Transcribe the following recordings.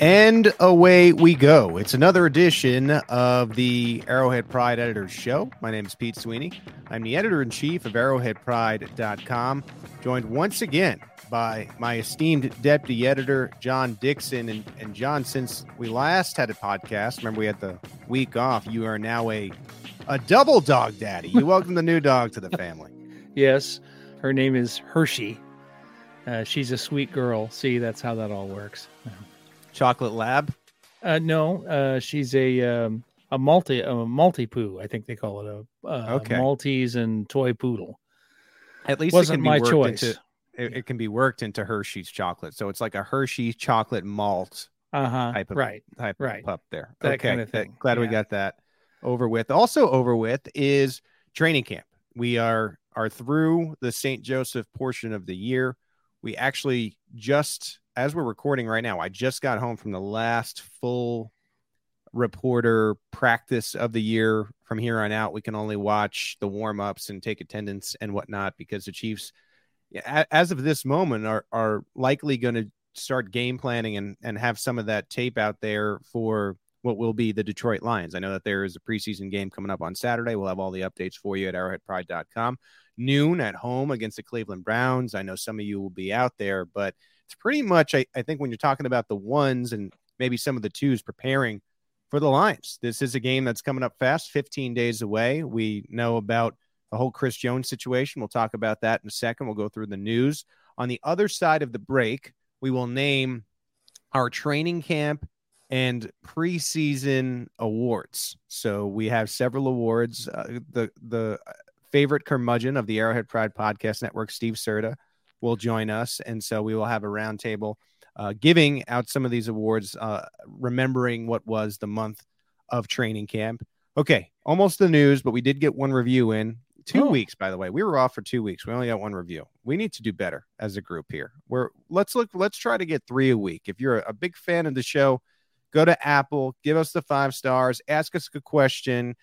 And away we go. It's another edition of the Arrowhead Pride Editors Show. My name is Pete Sweeney. I'm the editor in chief of arrowheadpride.com, joined once again by my esteemed deputy editor, John Dixon. And, and John, since we last had a podcast, remember we had the week off, you are now a, a double dog daddy. You welcome the new dog to the family. Yes, her name is Hershey. Uh, she's a sweet girl. See, that's how that all works. Chocolate Lab? Uh, no, uh, she's a um, a multi a multi poo. I think they call it a uh, Okay. Maltese and toy poodle. At least Wasn't it can be my worked choice. Into, it, it can be worked into Hershey's chocolate. So it's like a Hershey's chocolate malt Uh huh. type of Right. type right. of pup there. That okay, kind of that- thing, glad we got that over with. Also over with is training camp. We are are through the St. Joseph portion of the year. We actually just as we're recording right now, I just got home from the last full reporter practice of the year. From here on out, we can only watch the warm ups and take attendance and whatnot because the Chiefs, as of this moment, are are likely going to start game planning and and have some of that tape out there for what will be the Detroit Lions. I know that there is a preseason game coming up on Saturday. We'll have all the updates for you at arrowheadpride.com. Noon at home against the Cleveland Browns. I know some of you will be out there, but it's pretty much, I, I think, when you're talking about the ones and maybe some of the twos preparing for the Lions. This is a game that's coming up fast, 15 days away. We know about the whole Chris Jones situation. We'll talk about that in a second. We'll go through the news. On the other side of the break, we will name our training camp and preseason awards. So we have several awards. Uh, the the favorite curmudgeon of the Arrowhead Pride Podcast Network, Steve Serta, will join us, and so we will have a roundtable uh, giving out some of these awards, uh, remembering what was the month of training camp. Okay, almost the news, but we did get one review in. Two Oh. weeks, by the way. We were off for two weeks. We only got one review. We need to do better as a group here. We're let's look. Let's try to get three a week. If you're a, big fan of the show, go to Apple, give us the five stars, ask us a question,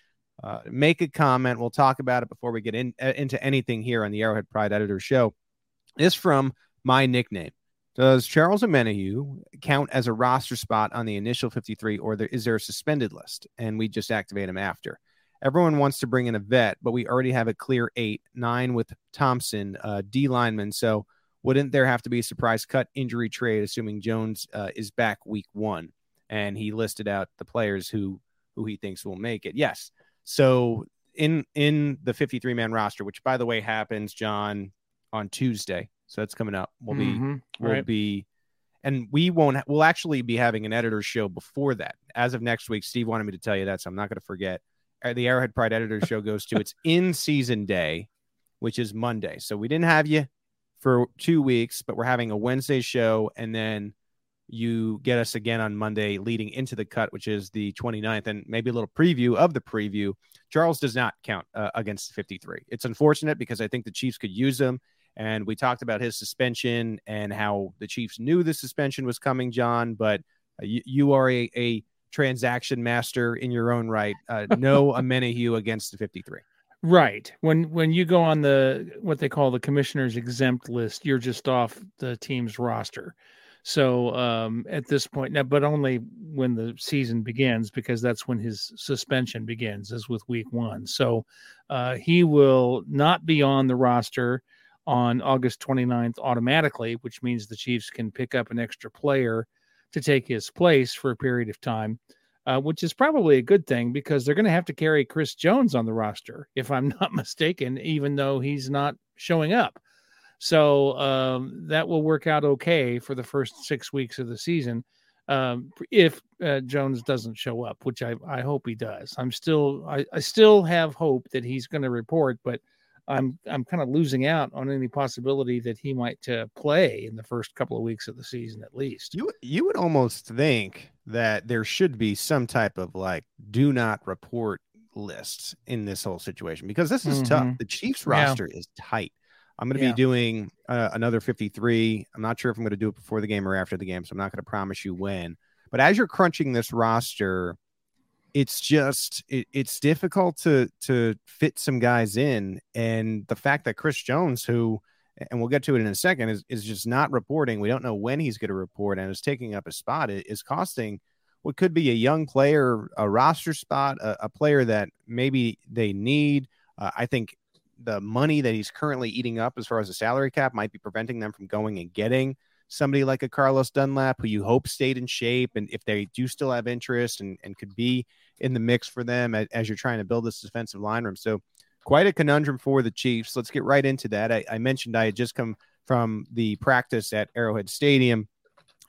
uh, make a comment. We'll talk about it before we get in, uh, into anything here on the Arrowhead Pride Editor Show. This from my nickname. Does Charles Omenihu count as a roster spot on the initial 53, or there, is there a suspended list and we just activate him after? Everyone wants to bring in a vet, but we already have a clear eight, nine with Thompson, uh, D lineman. So wouldn't there have to be a surprise cut injury trade, assuming Jones uh, is back week one? And he listed out the players who who he thinks will make it. Yes. So in in the 53 man roster, which by the way happens, John, on Tuesday. So that's coming up. We'll be we'll right. be and we won't we'll actually be having an editor's show before that. As of next week steve wanted me to tell you that so i'm not going to forget. Uh, the arrowhead pride editor show goes to its in season day which is monday. So we didn't have you for two weeks but we're having a wednesday show and then you get us again on monday leading into the cut which is the 29th and maybe a little preview of the preview. Charles does not count uh, against 53 it's unfortunate because i think the chiefs could use him and we talked about his suspension and how the Chiefs knew the suspension was coming, John. But uh, you, you are a, a transaction master in your own right. Uh, no Omenihu against the 53. Right. When when you go on the what they call the commissioner's exempt list, you're just off the team's roster. So um, at this point now, but only when the season begins, because that's when his suspension begins, as with week one. So uh, he will not be on the roster on August 29th automatically, which means the Chiefs can pick up an extra player to take his place for a period of time uh, which is probably a good thing because they're going to have to carry Chris Jones on the roster, if I'm not mistaken, even though he's not showing up. So um, that will work out okay for the first six weeks of the season um, if uh, Jones doesn't show up, which I, I hope he does. I'm still I, I still have hope that he's going to report, but I'm I'm kind of losing out on any possibility that he might uh, play in the first couple of weeks of the season at least. You you would almost think that there should be some type of like do not report lists in this whole situation because this is mm-hmm. tough. The Chiefs roster yeah. is tight. I'm going to yeah. be doing uh, another 53. I'm not sure if I'm going to do it before the game or after the game, so I'm not going to promise you when. But as you're crunching this roster, it's just it, it's difficult to to fit some guys in, and the fact that Chris Jones, who and we'll get to it in a second, is is just not reporting. We don't know when he's going to report, and is taking up a spot. It is costing what could be a young player a roster spot, a, a player that maybe they need. Uh, I think the money that he's currently eating up as far as the salary cap might be preventing them from going and getting somebody like a Carlos Dunlap who you hope stayed in shape and if they do still have interest and, and could be in the mix for them as, as you're trying to build this defensive line room. So quite a conundrum for the Chiefs. Let's get right into that. I, I mentioned I had just come from the practice at Arrowhead Stadium.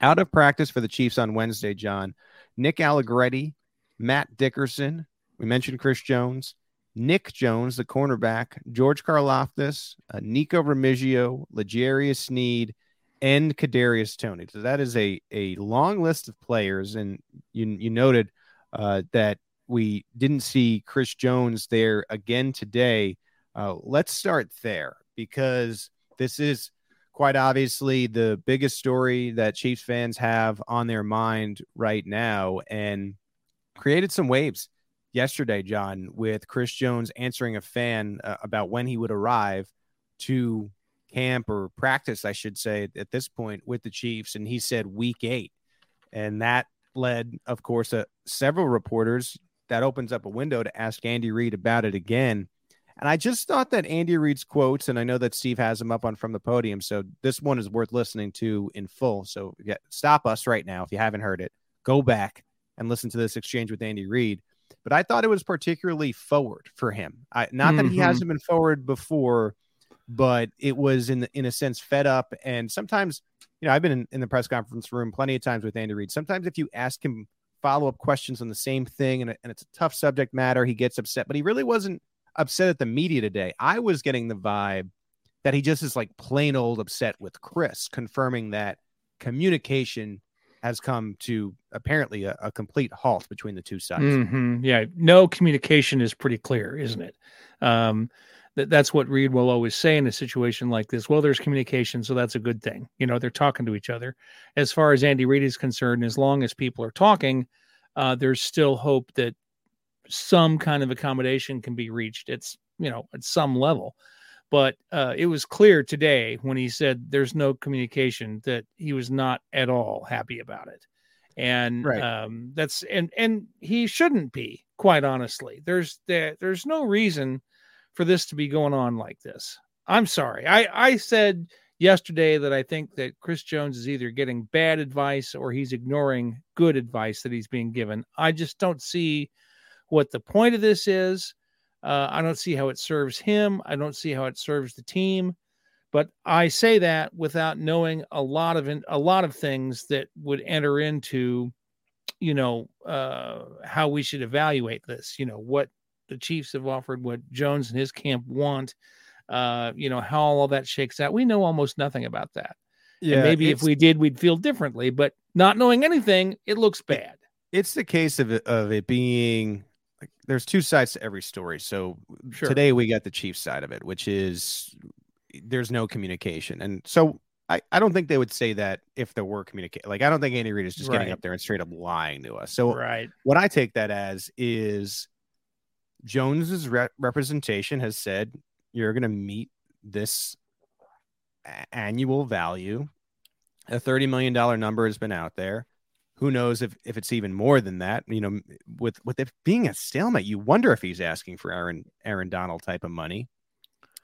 Out of practice for the Chiefs on Wednesday, John. Nick Allegretti, Matt Dickerson. We mentioned Chris Jones. Nick Jones, the cornerback, George Karlaftis, uh, Nikko Remigio, L'Jarius Sneed, and Kadarius Toney. So that is a a long list of players, and you you noted uh, that we didn't see Chris Jones there again today. Uh, let's start there because this is quite obviously the biggest story that Chiefs fans have on their mind right now, and created some waves yesterday, John, with Chris Jones answering a fan uh, about when he would arrive to camp or practice, I should say, at this point with the Chiefs. And he said week eight. And that led, of course, uh, several reporters. That opens up a window to ask Andy Reid about it again. And I just thought that Andy Reid's quotes, and I know that Steve has them up on from the podium. So this one is worth listening to in full. So get, stop us right now if you haven't heard it. Go back and listen to this exchange with Andy Reid but I thought it was particularly forward for him. I, not mm-hmm. that he mm-hmm. hasn't been forward before, but it was in in a sense fed up. And sometimes, you know, I've been in, in the press conference room plenty of times with Andy Reid. Sometimes if you ask him follow up questions on the same thing and, and it's a tough subject matter, he gets upset. But he really wasn't upset at the media today. I was getting the vibe that he just is like plain old upset with Chris, confirming that communication has come to apparently a, a complete halt between the two sides. Mm-hmm. Yeah, no communication is pretty clear, isn't it? Um, that that's what Reid will always say in a situation like this. Well, there's communication, so that's a good thing. You know, they're talking to each other. As far as Andy Reid is concerned, as long as people are talking, uh, there's still hope that some kind of accommodation can be reached. It's you know at some level. But uh, it was clear today when he said there's no communication that he was not at all happy about it, and right. um, that's and and he shouldn't be quite honestly. There's there, there's no reason for this to be going on like this. I'm sorry. I I said yesterday that I think that Chris Jones is either getting bad advice or he's ignoring good advice that he's being given. I just don't see what the point of this is. Uh, I don't see how it serves him. I don't see how it serves the team. But I say that without knowing a lot of in, a lot of things that would enter into, you know, uh, how we should evaluate this. You know what the Chiefs have offered, what Jones and his camp want. Uh, you know how all that shakes out. We know almost nothing about that. Yeah, and maybe if we did, we'd feel differently. But not knowing anything, it looks bad. It's the case of it, of it being like there's two sides to every story. So sure. today we got the Chiefs side of it, which is there's no communication. And so I, I don't think they would say that if there were communication. Like I don't think Andy Reid is just right. getting up there and straight up lying to us. So right. what I take that as is Jones's re- representation has said you're going to meet this a- annual value. A $30 million number has been out there. Who knows if, if it's even more than that? You know, with with it being a stalemate, you wonder if he's asking for Aaron Aaron Donald type of money.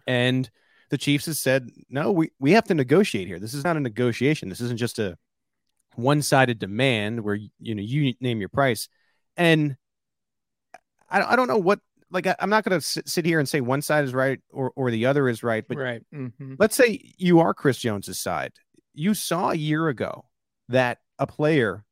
And the Chiefs has said, no, we, we have to negotiate here. This is not a negotiation. This isn't just a one sided demand where you know you name your price. And I, I don't know what like I, am not going to sit, sit, here and say one side is right or or the other is right, but right. Mm-hmm. let's say you are Chris Jones's side. You saw a year ago that a player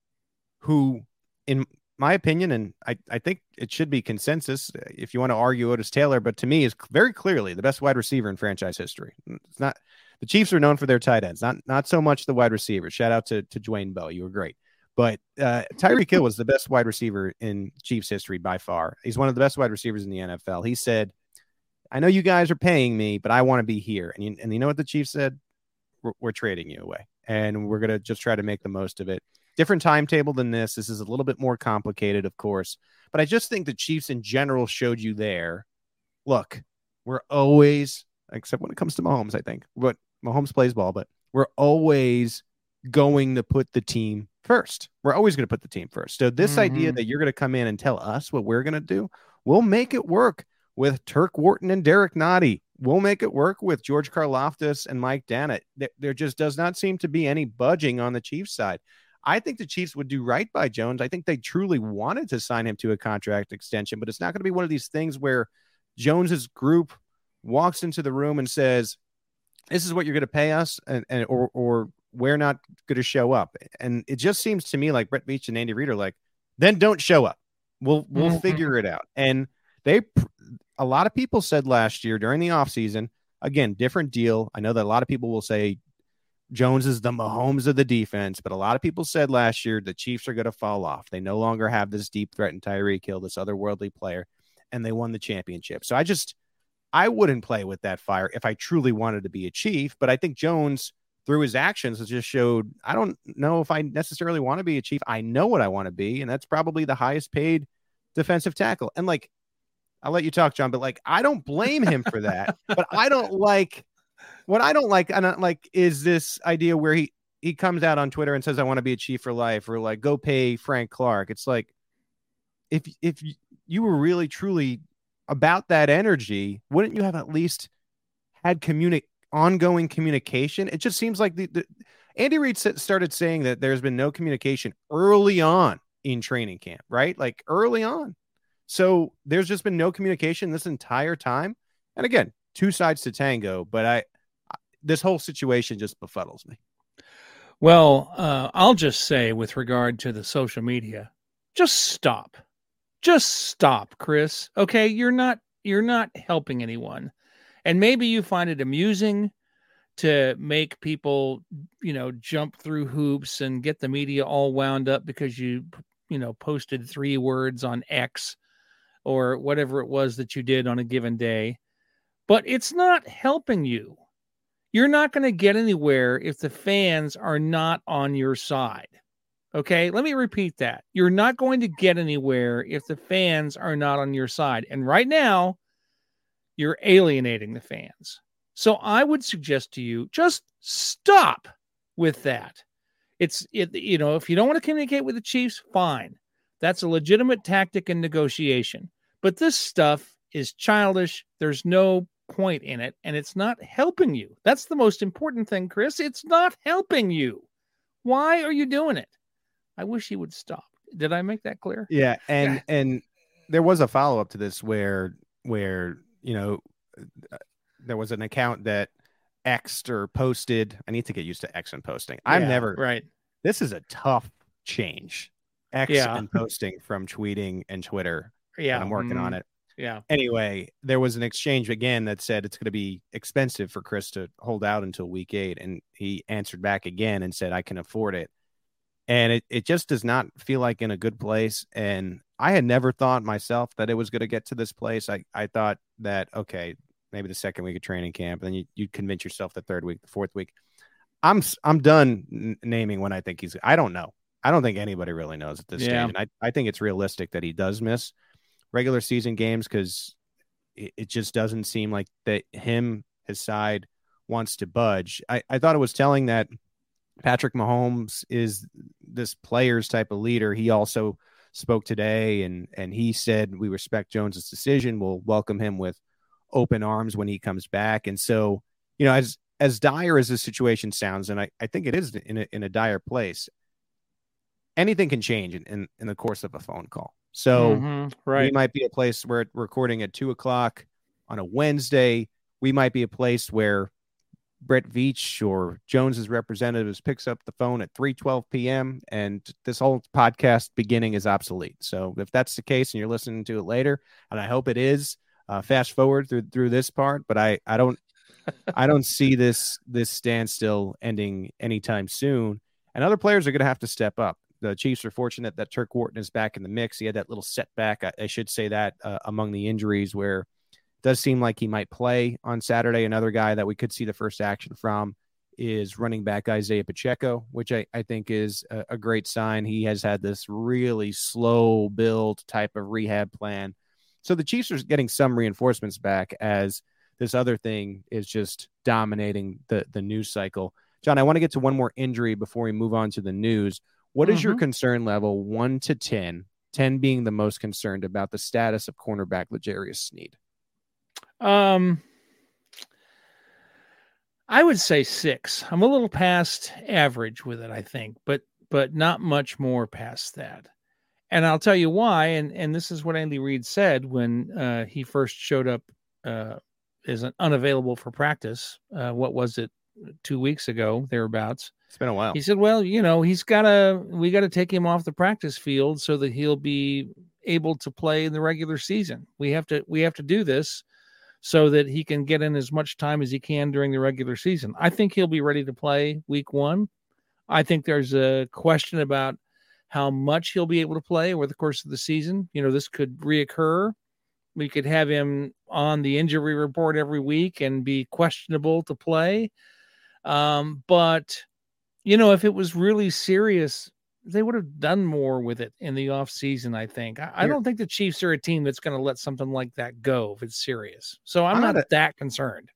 who, in my opinion, and I, I think it should be consensus if you want to argue Otis Taylor, but to me is very clearly the best wide receiver in franchise history. It's not the Chiefs are known for their tight ends, not not so much the wide receivers. Shout out to to Dwayne Bowe, you were great. But uh, Tyreek Hill was the best wide receiver in Chiefs history by far. He's one of the best wide receivers in the NFL. He said, "I know you guys are paying me, but I want to be here." And you, and you know what the Chiefs said? We're, we're trading you away, and we're gonna just try to make the most of it. Different timetable than this. This is a little bit more complicated, of course, but I just think the Chiefs in general showed you there. Look, we're always, except when it comes to Mahomes, I think, but Mahomes plays ball, but we're always going to put the team first. We're always going to put the team first. So this mm-hmm. idea that you're going to come in and tell us what we're going to do, we'll make it work with Turk Wharton and Derrick Nnadi. We'll make it work with George Karlaftis and Mike Danna. There, there just does not seem to be any budging on the Chiefs side. I think the Chiefs would do right by Jones. I think they truly wanted to sign him to a contract extension, but it's not going to be one of these things where Jones's group walks into the room and says, "This is what you're going to pay us," and, and or or we're not going to show up. And it just seems to me like Brett Veach and Andy Reid are like, then don't show up. We'll we'll mm-hmm. figure it out. And they a lot of people said last year during the offseason, again, different deal. I know that a lot of people will say Jones is the Mahomes of the defense, but a lot of people said last year the Chiefs are going to fall off. They no longer have this deep threat in Tyreek Hill, this otherworldly player, and they won the championship. So I just I wouldn't play with that fire if I truly wanted to be a Chief, but I think Jones through his actions has just showed I don't know if I necessarily want to be a chief. I know what I want to be, and that's probably the highest paid defensive tackle. And like, I'll let you talk, John, but like, I don't blame him for that. but I don't like what I don't like. I don't like is this idea where he he comes out on Twitter and says, "I want to be a chief for life," or like, "Go pay Frank Clark." It's like, if if you were really truly about that energy, wouldn't you have at least had communicate ongoing communication. It just seems like the, the Andy Reid started saying that there's been no communication early on in training camp, right? Like early on. So there's just been no communication this entire time. And again, two sides to tango, but I this whole situation just befuddles me. Well, uh, I'll just say with regard to the social media, just stop. Just stop, Chris. Okay, you're not you're not helping anyone and maybe you find it amusing to make people you know jump through hoops and get the media all wound up because you you know posted three words on x or whatever it was that you did on a given day. But it's not helping you. You're not going to get anywhere if the fans are not on your side. Okay? Let me repeat that. You're not going to get anywhere if the fans are not on your side. And right now you're alienating the fans. So I would suggest to you just stop with that. It's it, you know, if you don't want to communicate with the Chiefs, fine. That's a legitimate tactic in negotiation. But this stuff is childish. There's no point in it, and it's not helping you. That's the most important thing, Chris. It's not helping you. Why are you doing it? I wish he would stop. Did I make that clear? Yeah, and and there was a follow up to this where where you know, there was an account that Xed or posted. I need to get used to X and posting. I'm never right. This is a tough change. X yeah. and posting from tweeting and Twitter. Yeah, I'm working mm, on it. Yeah. Anyway, there was an exchange again that said it's going to be expensive for Chris to hold out until week eight, and he answered back again and said I can afford it. And it, it just does not feel like in a good place. And I had never thought myself that it was going to get to this place. I, I thought that, okay, maybe the second week of training camp, and then you, you'd convince yourself the third week, the fourth week. I'm I'm done n- naming when I think he's. I don't know. I don't think anybody really knows at this yeah. stage. And I, I think it's realistic that he does miss regular season games because it, it, just doesn't seem like that him, his side wants to budge. I, I thought it was telling that Patrick Mahomes is this player's type of leader. He also spoke today and and he said we respect Jones's decision. We'll welcome him with open arms when he comes back. And so, you know, as as dire as the situation sounds, and I, I think it is in a, in a dire place, anything can change in, in, in the course of a phone call. So Mm-hmm, right. we might be a place where recording at two o'clock on a Wednesday. We might be a place where Brett Veach or Jones's representatives picks up the phone at 3:12 p.m. and this whole podcast beginning is obsolete. So if that's the case and you're listening to it later, and I hope it is, uh, fast forward through through this part. But I I don't I don't see this this standstill ending anytime soon. And other players are going to have to step up. The Chiefs are fortunate that Turk Wharton is back in the mix. He had that little setback, I, I should say that, uh, among the injuries, where does seem like he might play on Saturday. Another guy that we could see the first action from is running back Isaiah Pacheco, which I, I think is a, a great sign. He has had this really slow build type of rehab plan. So the Chiefs are getting some reinforcements back as this other thing is just dominating the the news cycle. John, I want to get to one more injury before we move on to the news. What is your Mhm. concern level, one to 10, 10 being the most concerned about the status of cornerback L'Jarius Sneed? Um, I would say six. I'm a little past average with it, I think, but but not much more past that. And I'll tell you why. And and this is what Andy Reid said when uh, he first showed up uh, as an unavailable for practice. Uh, what was it? Two weeks ago, thereabouts. It's been a while. He said, "Well, you know, he's got to we got to take him off the practice field so that he'll be able to play in the regular season. We have to we have to do this so that he can get in as much time as he can during the regular season. I think he'll be ready to play week 1. I think there's a question about how much he'll be able to play over the course of the season. You know, this could reoccur. We could have him on the injury report every week and be questionable to play. Um, but you know, if it was really serious, they would have done more with it in the off season. I think. I, I don't think the Chiefs are a team that's going to let something like that go if it's serious. So I'm, I'm not not that concerned.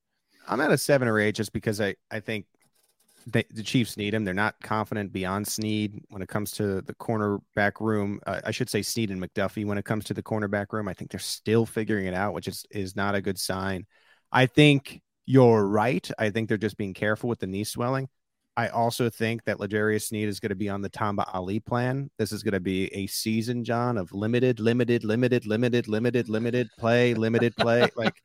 I'm at a seven or eight just because I, I think they, the Chiefs need him. They're not confident beyond Sneed when it comes to the cornerback room. Uh, I should say Sneed and McDuffie when it comes to the cornerback room. I think they're still figuring it out, which is is not a good sign. I think you're right. I think they're just being careful with the knee swelling. I also think that L'Jarius Sneed is going to be on the Tamba Hali plan. This is going to be a season, John, of limited, limited, limited, limited, limited, limited play, limited play. Like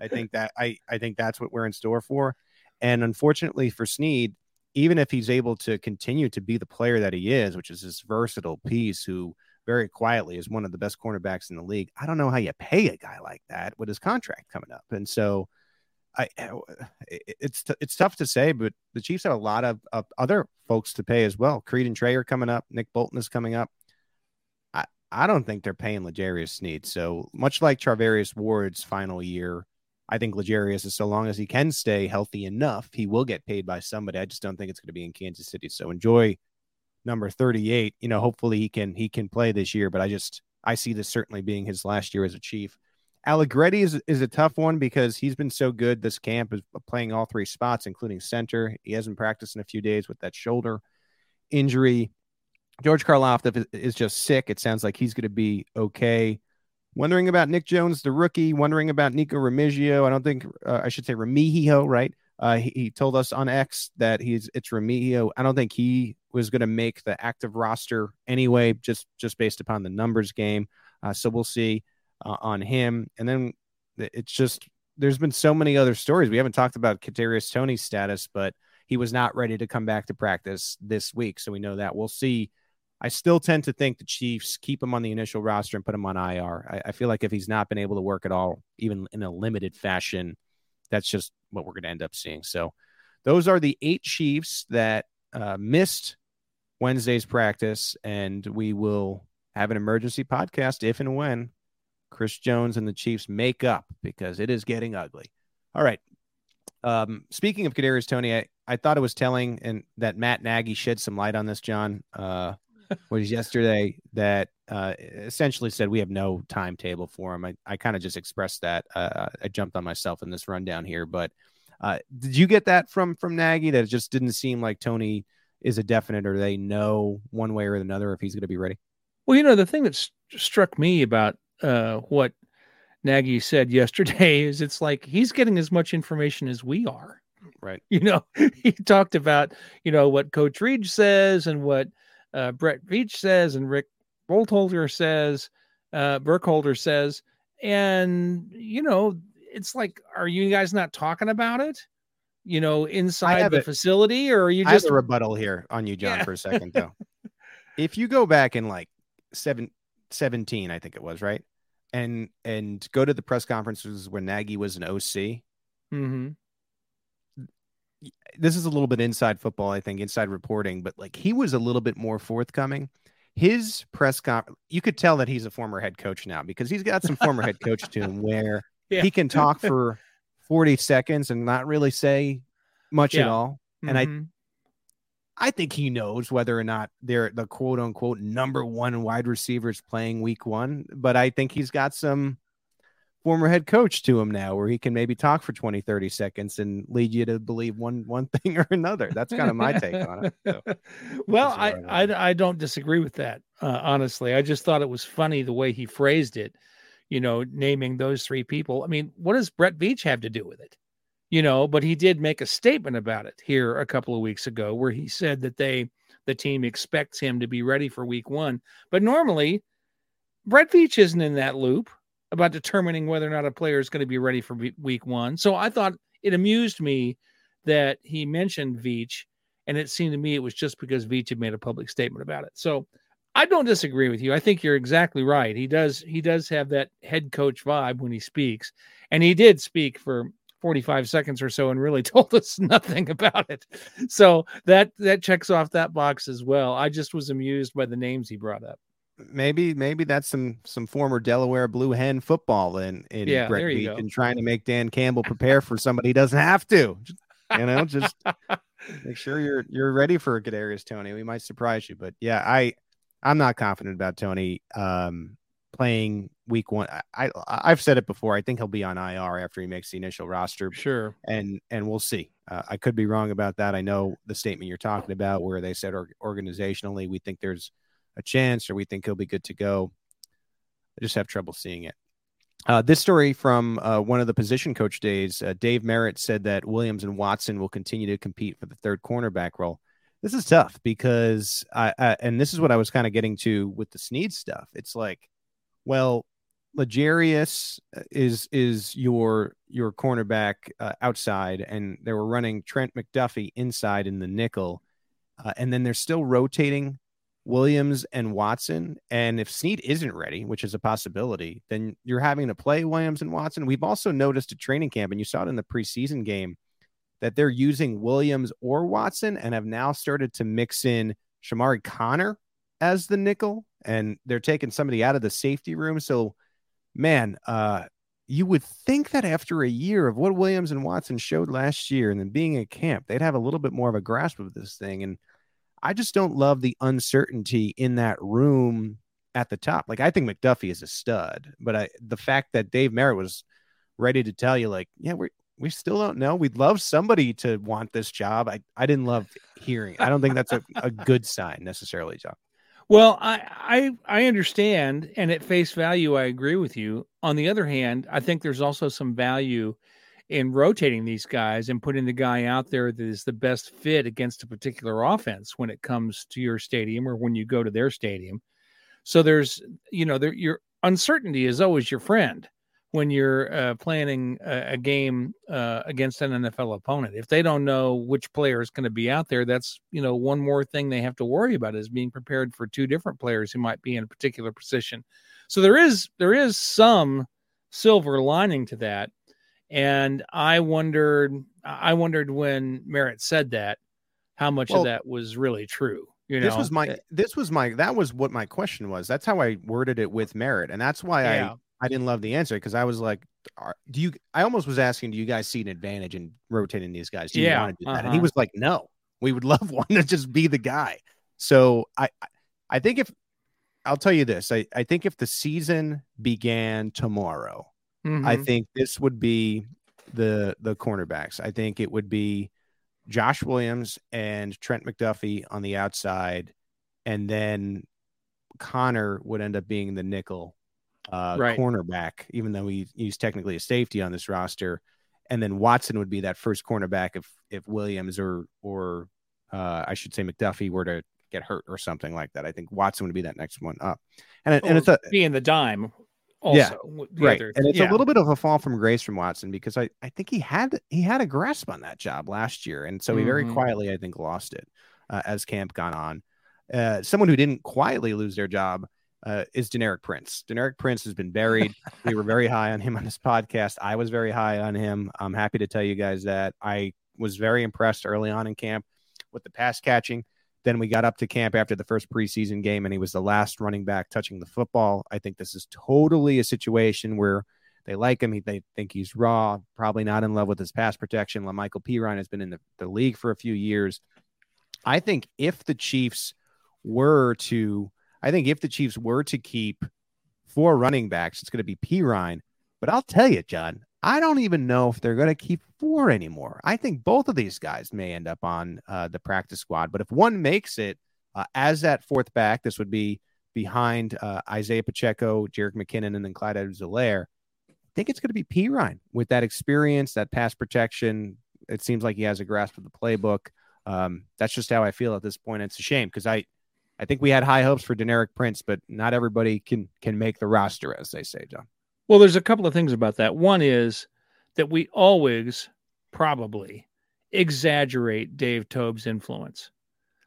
I think that I I think that's what we're in store for. And unfortunately for Sneed, even if he's able to continue to be the player that he is, which is this versatile piece who very quietly is one of the best cornerbacks in the league, I don't know how you pay a guy like that with his contract coming up. And so Eh, I it's it's tough to say, but the Chiefs have a lot of, of other folks to pay as well. Creed and Trey are coming up. Nick Bolton is coming up. I I don't think they're paying L'Jarius Sneed. So much like Charvarius Ward's final year, I think L'Jarius is so long as he can stay healthy enough, he will get paid by somebody. I just don't think it's going to be in Kansas City. So enjoy number 38. You know, hopefully he can he can play this year, but I just I see this certainly being his last year as a chief. Allegretti is, is a tough one because he's been so good this camp is playing all three spots, including center. He hasn't practiced in a few days with that shoulder injury. George is- is just sick. It sounds like he's going to be okay. Wondering about Nick Jones, the rookie. Wondering about Nikko Remigio. I don't think uh, I should say Remigio, right? Uh, he, he told us on X that he's it's Remigio. I don't think he was going to make the active roster anyway, just just based upon the numbers game. Uh, so we'll see uh, on him. And then it's just there's been so many other stories. We haven't talked about Kadarius Toney's status, but he was not ready to come back to practice this week, so we know that. We'll see. I still tend to think the Chiefs keep him on the initial roster and put him on IR. I, I feel like if he's not been able to work at all, even in a limited fashion, that's just what we're going to end up seeing. So, those are the eight Chiefs that uh, missed Wednesday's practice, and we will have an emergency podcast if and when Chris Jones and the Chiefs make up because it is getting ugly. All right. Um, speaking of Kadarius Toney, I, I thought it was telling and that Matt Nagy shed some light on this, John. Uh, was yesterday that uh, essentially said we have no timetable for him. I, I kind of just expressed that. Uh, I jumped on myself in this rundown here, but uh, did you get that from from Nagy that it just didn't seem like Toney is a definite or they know one way or another if he's going to be ready? Well, you know, the thing that st- struck me about uh, what Nagy said yesterday is it's like he's getting as much information as we are. Right. You know, he talked about, you know, what Coach Reid says and what uh, Brett Veach says and Rick Boltholder says. uh, Burkholder says, and you know, it's like, are you guys not talking about it? You know, inside the facility, or are you just a rebuttal here on you, John, yeah. for a second though? if you go back in like seven, 17, I think it was right, and and go to the press conferences when Nagy was an OC. Mm-hmm. This is a little bit inside football, I think, inside reporting, but like he was a little bit more forthcoming his press conference, you could tell that he's a former head coach now because he's got some former head coach to him where yeah. he can talk for 40 seconds and not really say much yeah. at all. And mm-hmm. I I think he knows whether or not they're the quote unquote number one wide receivers playing week one, but I think he's got some former head coach to him now where he can maybe talk for 20 30 seconds and lead you to believe one one thing or another. That's kind of my take on it so, well I, I, I don't disagree with that uh, honestly. I just thought it was funny the way he phrased it you know naming those three people. I mean what does brett Veach have to do with it you know but he did make a statement about it here a couple of weeks ago where he said that they the team expects him to be ready for week one but normally brett veach isn't in that loop about determining whether or not a player is going to be ready for week one. So I thought it amused me that he mentioned Veach, and it seemed to me it was just because Veach had made a public statement about it. So I don't disagree with you. I think you're exactly right. He does he does have that head coach vibe when he speaks, and he did speak for 45 seconds or so and really told us nothing about it. So that that checks off that box as well. I just was amused by the names he brought up maybe maybe that's some some former Delaware Blue Hen football in in yeah, Brett Veach and trying to make Dan Campbell prepare for somebody he doesn't have to. You know, just make sure you're you're ready for Kadarius Toney. We might surprise you, but yeah, I I'm not confident about Toney um, playing week one. I, I have said it before. I think he'll be on IR after he makes the initial roster. Sure, and and we'll see. Uh, I could be wrong about that. I know the statement you're talking about, where they said or, organizationally we think there's a chance or we think he'll be good to go. I just have trouble seeing it. Uh, this story from uh, one of the position coach days, uh, Dave Merritt said that Williams and Watson will continue to compete for the third cornerback role. This is tough because I, I and this is what I was kind of getting to with the Sneed stuff. It's like, well, L'Jarius is is your your cornerback uh, outside, and they were running Trent McDuffie inside in the nickel, uh, and then they're still rotating Williams and Watson. And if Sneed isn't ready, which is a possibility, then you're having to play Williams and Watson. We've also noticed at training camp, and you saw it in the preseason game, that they're using Williams or Watson and have now started to mix in Chamarri Conner as the nickel, and they're taking somebody out of the safety room. So, man, uh, you would think that after a year of what Williams and Watson showed last year and then being at camp, they'd have a little bit more of a grasp of this thing. And I just don't love the uncertainty in that room at the top. Like I think McDuffie is a stud, but I the fact that Dave Merritt was ready to tell you, like, yeah, we we still don't know. We'd love somebody to want this job. I, I didn't love hearing. I don't think that's a, a good sign necessarily, John. Well, I, I I understand, and at face value, I agree with you. On the other hand, I think there's also some value in rotating these guys and putting the guy out there that is the best fit against a particular offense when it comes to your stadium or when you go to their stadium. So there's, you know, there your uncertainty is always your friend when you're uh, planning a, a game uh, against an NFL opponent. If they don't know which player is going to be out there, that's you know one more thing they have to worry about is being prepared for two different players who might be in a particular position. So there is there is some silver lining to that and I wondered, I wondered when Merritt said that, how much well, of that was really true. You know, this was my, this was my, that was what my question was. That's how I worded it with Merritt, and that's why yeah. I, I didn't love the answer because I was like, are, do you? I almost was asking, do you guys see an advantage in rotating these guys? Do you yeah, want to do? Uh-huh. And he was like, no, we would love one to just be the guy. So I, I think if I'll tell you this, I, I think if the season began tomorrow, Mm-hmm. I think this would be the the cornerbacks. I think it would be Josh Williams and Trent McDuffie on the outside, and then Conner would end up being the nickel uh, right. cornerback, even though he, he's technically a safety on this roster. And then Watson would be that first cornerback if if Williams or or uh, I should say McDuffie were to get hurt or something like that. I think Watson would be that next one up. And, and it's a being the dime also, yeah, right. Other, and it's yeah. a little bit of a fall from grace from Watson because I, I think he had he had a grasp on that job last year, and so he very Mhm. quietly I think lost it uh, as camp gone on. Uh, someone who didn't quietly lose their job uh, is Deneric Prince. Deneric Prince has been buried. we were very high on him on this podcast. I was very high on him. I'm happy to tell you guys that I was very impressed early on in camp with the pass catching. Then we got up to camp after the first preseason game, and he was the last running back touching the football. I think this is totally a situation where they like him. He, they think he's raw, probably not in love with his pass protection. Michael Perine has been in the, the league for a few years. I think if the Chiefs were to, I think if the Chiefs were to keep four running backs, it's going to be Perine. But I'll tell you, John, I don't even know if they're going to keep four anymore. I think both of these guys may end up on uh, the practice squad. But if one makes it uh, as that fourth back, this would be behind uh, Isaiah Pacheco, Jerick McKinnon, and then Clyde Edwards-Helaire. I think it's going to be Perine with that experience, that pass protection. It seems like he has a grasp of the playbook. Um, that's just how I feel at this point. It's a shame because I, I think we had high hopes for Deneric Prince, but not everybody can can make the roster, as they say, John. Well, there's a couple of things about that. One is that we always probably exaggerate Dave Toub's influence.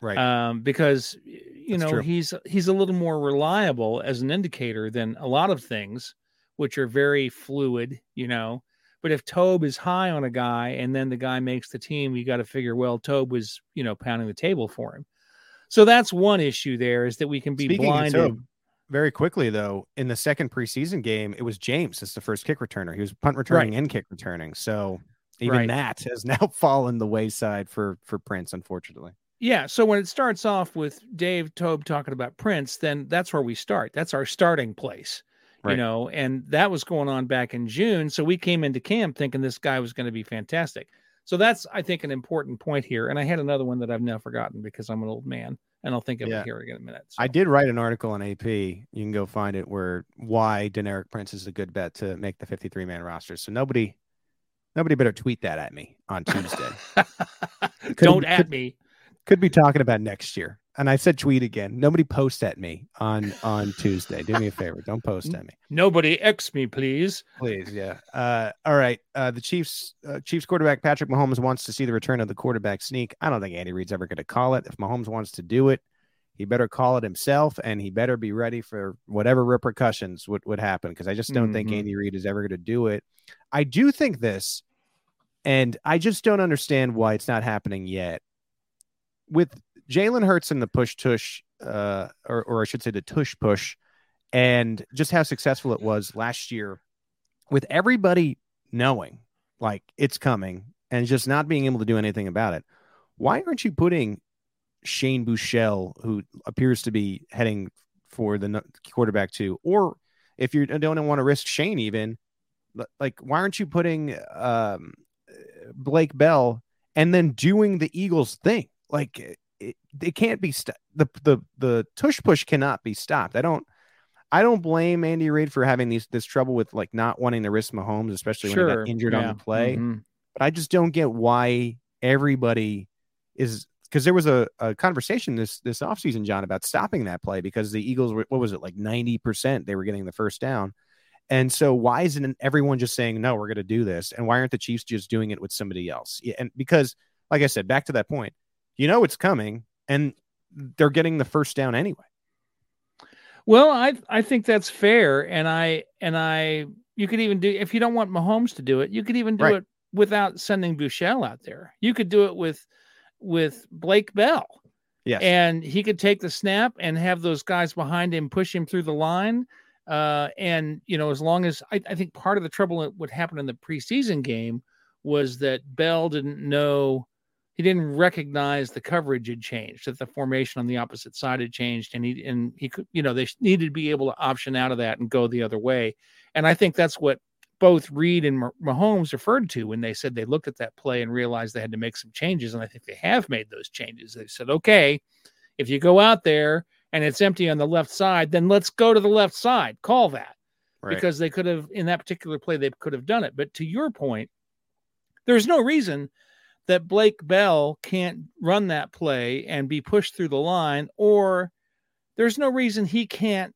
Right. Um, because you That's know true. he's he's a little more reliable as an indicator than a lot of things, which are very fluid, you know. But if Toub is high on a guy and then the guy makes the team, you got to figure, well, Toub was, you know, pounding the table for him. So that's one issue there is that we can be Speaking blinded. Very quickly though, in the second preseason game, it was James as the first kick returner. He was punt returning and kick returning. So even Right. that has now fallen the wayside for for Prince, unfortunately. Yeah. So when it starts off with Dave Toub talking about Prince, then that's where we start. That's our starting place, you know, and that was going on back in June. So we came into camp thinking this guy was going to be fantastic. So that's, I think, an important point here. And I had another one that I've now forgotten because I'm an old man and I'll think of Yeah. it here in a minute. I did write an article on AP. You can go find it where why Deneric Prince is a good bet to make the 53 man roster. So nobody nobody better tweet that at me on Tuesday. Don't could- at me. Could be talking about next year. And I said tweet again. Nobody post at me on on Tuesday. Do me a favor. Don't post at me. Nobody X me, please. Please, yeah. Uh, all right. Uh, the Chiefs uh, Chiefs quarterback Patrick Mahomes wants to see the return of the quarterback sneak. I don't think Andy Reid's ever going to call it. If Mahomes wants to do it, he better call it himself, and he better be ready for whatever repercussions would, would happen. Because I just don't think Mhm. Andy Reid is ever going to do it. I do think this, and I just don't understand why it's not happening yet. With Jalen Hurts and the push tush, uh, or or I should say the tush push, and just how successful it was last year with everybody knowing like it's coming and just not being able to do anything about it. Why aren't you putting Shane Buechele, who appears to be heading for the quarterback two, or if you don't want to risk Shane, even like why aren't you putting um, Blake Bell and then doing the Eagles thing? Like it, it can't be st- the the the tush push cannot be stopped. I don't. I don't blame Andy Reid for having these this trouble with like not wanting to risk Mahomes, especially when he got injured yeah. on the play. Mhm. But I just don't get why everybody is because there was a, a conversation this this offseason, John, about stopping that play because the Eagles were what was it like 90% they were getting the first down. And so why isn't everyone just saying no, we're gonna do this? And why aren't the Chiefs just doing it with somebody else? Yeah, and because like I said, back to that point, you know it's coming and they're getting the first down anyway. Well, I I think that's fair, and I and I you could even do if you don't want Mahomes to do it, you could even do Right. it without sending Buechele out there. You could do it with with Blake Bell, yeah and he could take the snap and have those guys behind him push him through the line. Uh, and you know, as long as I, I think part of the trouble that would happen in the preseason game was that Bell didn't know he didn't recognize the coverage had changed, that the formation on the opposite side had changed, and he and he could, you know, they needed to be able to option out of that and go the other way. And I think that's what both Reid and Mah- Mahomes referred to when they said they looked at that play and realized they had to make some changes. And I think they have made those changes. They said, okay, if you go out there and it's empty on the left side, then let's go to the left side. Call that right. because they could have in that particular play they could have done it. But to your point, there's no reason that Blake Bell can't run that play and be pushed through the line, or there's no reason he can't,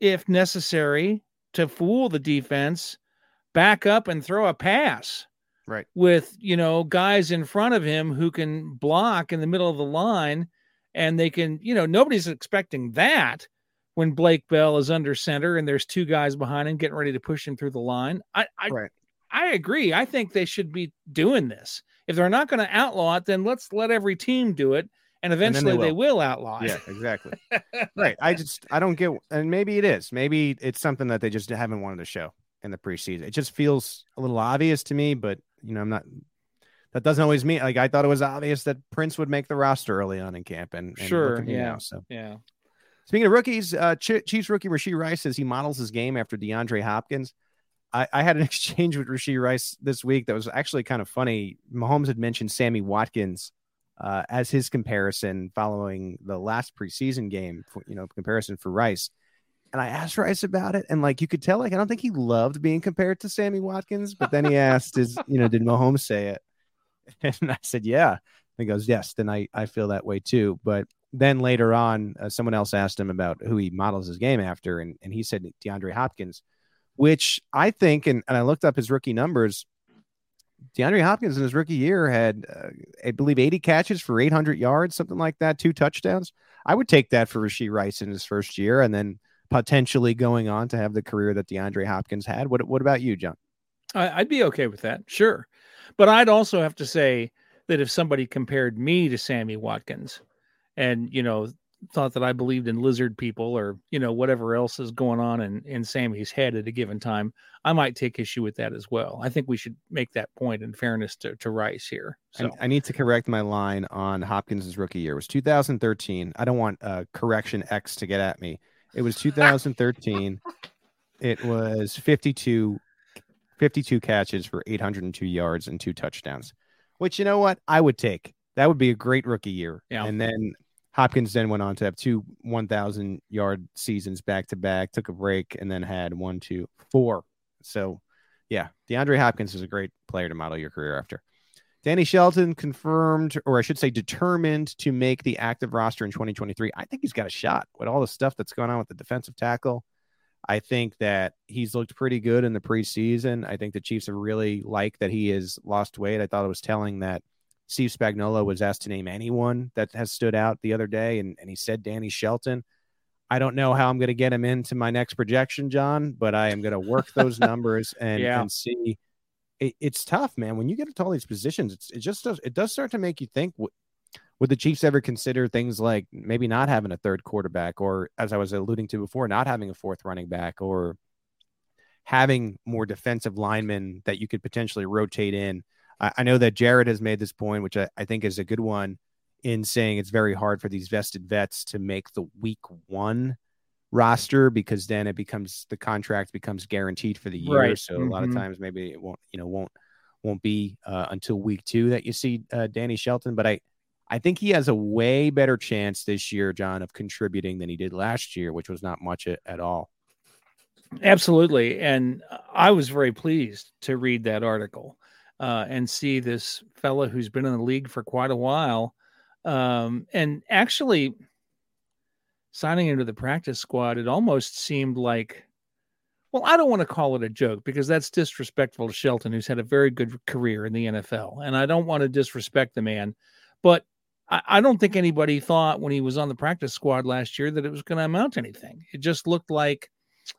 if necessary, to fool the defense, back up and throw a pass. Right. With, you know, guys in front of him who can block in the middle of the line and they can, you know, nobody's expecting that when Blake Bell is under center and there's two guys behind him getting ready to push him through the line. I I, right. I agree. I think they should be doing this. If they're not going to outlaw it, then let's let every team do it and eventually and they, will. they, will. outlaw it. Yeah, exactly. right. I just I don't get and maybe it is. Maybe it's something that they just haven't wanted to show in the preseason. It just feels a little obvious to me, but you know, I'm not that doesn't always mean like I thought it was obvious that Prince would make the roster early on in camp and, and sure, yeah. Now, so yeah. Speaking of rookies, uh, Chiefs rookie Rashee Rice says he models his game after DeAndre Hopkins. I, I, had an exchange with Rashee Rice this week that was actually kind of funny. Mahomes had mentioned Sammy Watkins uh, as his comparison following the last preseason game, for, you know, comparison for Rice. And I asked Rice about it, and like you could tell, like I don't think he loved being compared to Sammy Watkins. But then he asked, "Is you know, did Mahomes say it?" And I said, "Yeah." And he goes, "Yes." Then I I feel that way too. But then later on, uh, someone else asked him about who he models his game after, and, and he said DeAndre Hopkins, which I think, and, and I looked up his rookie numbers. DeAndre Hopkins in his rookie year had, uh, I believe, 80 catches for 800 yards, something like that, two touchdowns. I would take that for Rashee Rice in his first year, and then potentially going on to have the career that DeAndre Hopkins had. What What about you, John? I'd be okay with that, sure, but I'd also have to say that if somebody compared me to Sammy Watkins, and you know thought that I believed in lizard people or you know whatever else is going on in in Sammy's head at a given time, I might take issue with that as well. I think we should make that point in fairness to, to Rice here. So I, I need to correct my line on Hopkins' rookie year. It was 2013. I don't want uh, correction X to get at me. It was 2013. it was 52 52 catches for 802 yards and two touchdowns. Which you know what? I would take. That would be a great rookie year. Yeah. And then Hopkins then went on to have two 1,000 yard seasons back to back, took a break, and then had one, two, four. So, yeah, DeAndre Hopkins is a great player to model your career after. Danny Shelton confirmed, or I should say, determined to make the active roster in 2023. I think he's got a shot with all the stuff that's going on with the defensive tackle. I think that he's looked pretty good in the preseason. I think the Chiefs have really liked that he has lost weight. I thought it was telling that Steve Spagnuolo was asked to name anyone that has stood out the other day, and, and he said Danny Shelton. I don't know how I'm going to get him into my next projection, John, but I am going to work those numbers and, yeah. and see. It, it's tough, man. When you get into all these positions, it's, it just does it does start to make you think. Would the Chiefs ever consider things like maybe not having a third quarterback, or as I was alluding to before, not having a fourth running back, or having more defensive linemen that you could potentially rotate in? I, I know that Jared has made this point, which I, I think is a good one, in saying it's very hard for these vested vets to make the week one roster because then it becomes the contract becomes guaranteed for the year. Right. So mm-hmm. a lot of mm-hmm. times maybe it won't, you know, won't won't be uh, until week two that you see uh, Danny Shelton. But I I think he has a way better chance this year, John, of contributing than he did last year, which was not much at, at all. Absolutely, and I was very pleased to read that article uh, and see this fella who's been in the league for quite a while. Um, and actually signing into the practice squad it almost seemed like well i don't want to call it a joke because that's disrespectful to shelton who's had a very good career in the nfl and i don't want to disrespect the man. But I, I don't think anybody thought when he was on the practice squad last year that it was going to amount to anything. It just looked like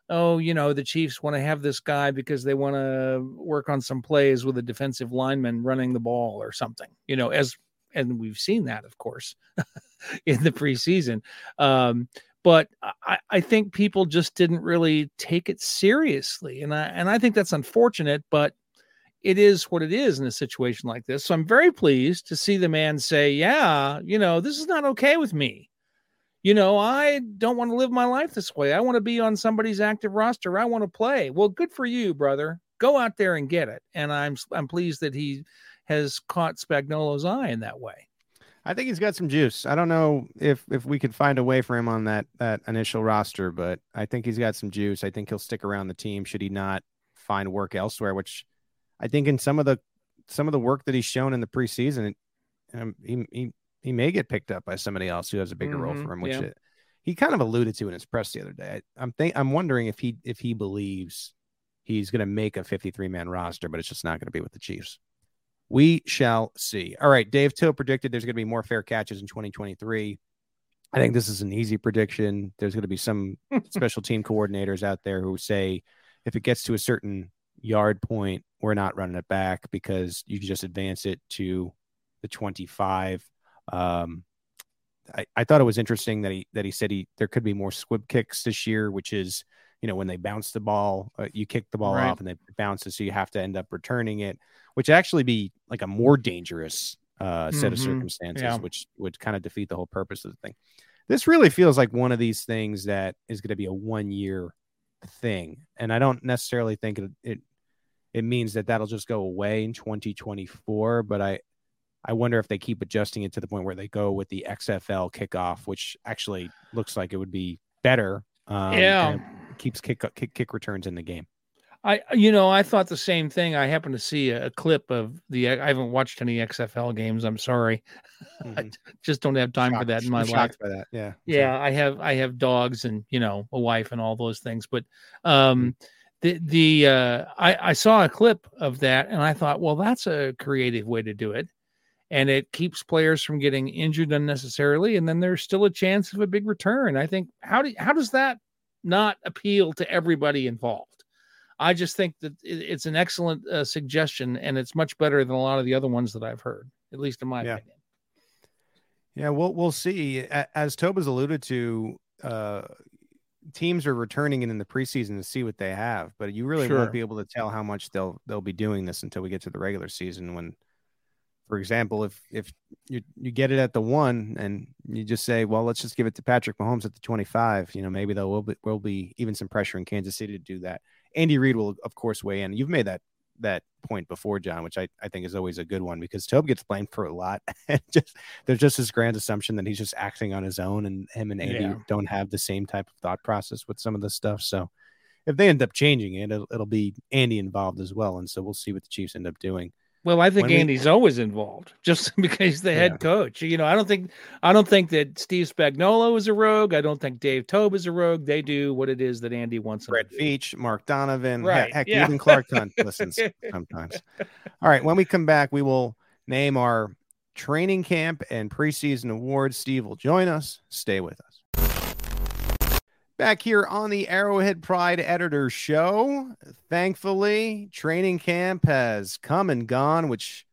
oh, you know, the Chiefs want to have this guy because they want to work on some plays with a defensive lineman running the ball or something, you know, as and we've seen that, of course, in the preseason. Um, but I, I think people just didn't really take it seriously, and I and I think that's unfortunate. But it is what it is in a situation like this. So I'm very pleased to see the man say, "Yeah, you know, this is not okay with me." You know, I don't want to live my life this way. I want to be on somebody's active roster. I want to play. Well, good for you, brother. Go out there and get it. And I'm I'm pleased that he has caught Spagnuolo's eye in that way. I think he's got some juice. I don't know if if we could find a way for him on that that initial roster, but I think he's got some juice. I think he'll stick around the team should he not find work elsewhere, which I think in some of the some of the work that he's shown in the preseason, um, he, he he may get picked up by somebody else who has a bigger mm-hmm, role for him, which yeah. it, he kind of alluded to in his press the other day. I, am think I'm wondering if he if he believes he's going to make a 53 man roster, but it's just not going to be with the Chiefs. We shall see. All right, Dave Toub predicted there's going to be more fair catches in 2023. I think this is an easy prediction. There's going to be some special team coordinators out there who say if it gets to a certain yard point, we're not running it back because you can just advance it to the 25. Um, I, I thought it was interesting that he that he said he there could be more squib kicks this year, which is you know when they bounce the ball, uh, you kick the ball right. off and they bounce it bounces, so you have to end up returning it, which actually be like a more dangerous uh, set mm-hmm. of circumstances, yeah. which would kind of defeat the whole purpose of the thing. This really feels like one of these things that is going to be a one year thing, and I don't necessarily think it, it it means that that'll just go away in 2024. But I I wonder if they keep adjusting it to the point where they go with the XFL kickoff, which actually looks like it would be better. Um, yeah, keeps kick, kick kick returns in the game. I you know I thought the same thing. I happened to see a, a clip of the. I haven't watched any XFL games. I'm sorry, mm-hmm. I just don't have time shocked, for that in my life. For that, yeah, yeah. I have I have dogs and you know a wife and all those things. But um, mm-hmm. the the uh, I I saw a clip of that and I thought, well, that's a creative way to do it and it keeps players from getting injured unnecessarily and then there's still a chance of a big return i think how do how does that not appeal to everybody involved i just think that it's an excellent uh, suggestion and it's much better than a lot of the other ones that i've heard at least in my yeah. opinion yeah we'll we'll see as Toub's alluded to uh teams are returning in the preseason to see what they have but you really sure. won't be able to tell how much they'll they'll be doing this until we get to the regular season when for example, if if you you get it at the one and you just say, well, let's just give it to Patrick Mahomes at the 25, you know, maybe there will be, will be even some pressure in Kansas City to do that. Andy Reid will, of course, weigh in. You've made that that point before, John, which I, I think is always a good one because Toub gets blamed for a lot. and just there's just this grand assumption that he's just acting on his own and him and Andy yeah. don't have the same type of thought process with some of this stuff. So if they end up changing it, it'll, it'll be Andy involved as well. And so we'll see what the Chiefs end up doing. Well, I think when Andy's we, always involved, just because he's the head yeah. coach. You know, I don't think I don't think that Steve Spagnuolo is a rogue. I don't think Dave Toub is a rogue. They do what it is that Andy wants. Brett Veach, Mark Donovan, right? Heck, yeah. even Clark Hunt listens sometimes. All right, when we come back, we will name our training camp and preseason awards. Steve will join us. Stay with us. Back here on the Arrowhead Pride Editor Show. Thankfully, training camp has come and gone, which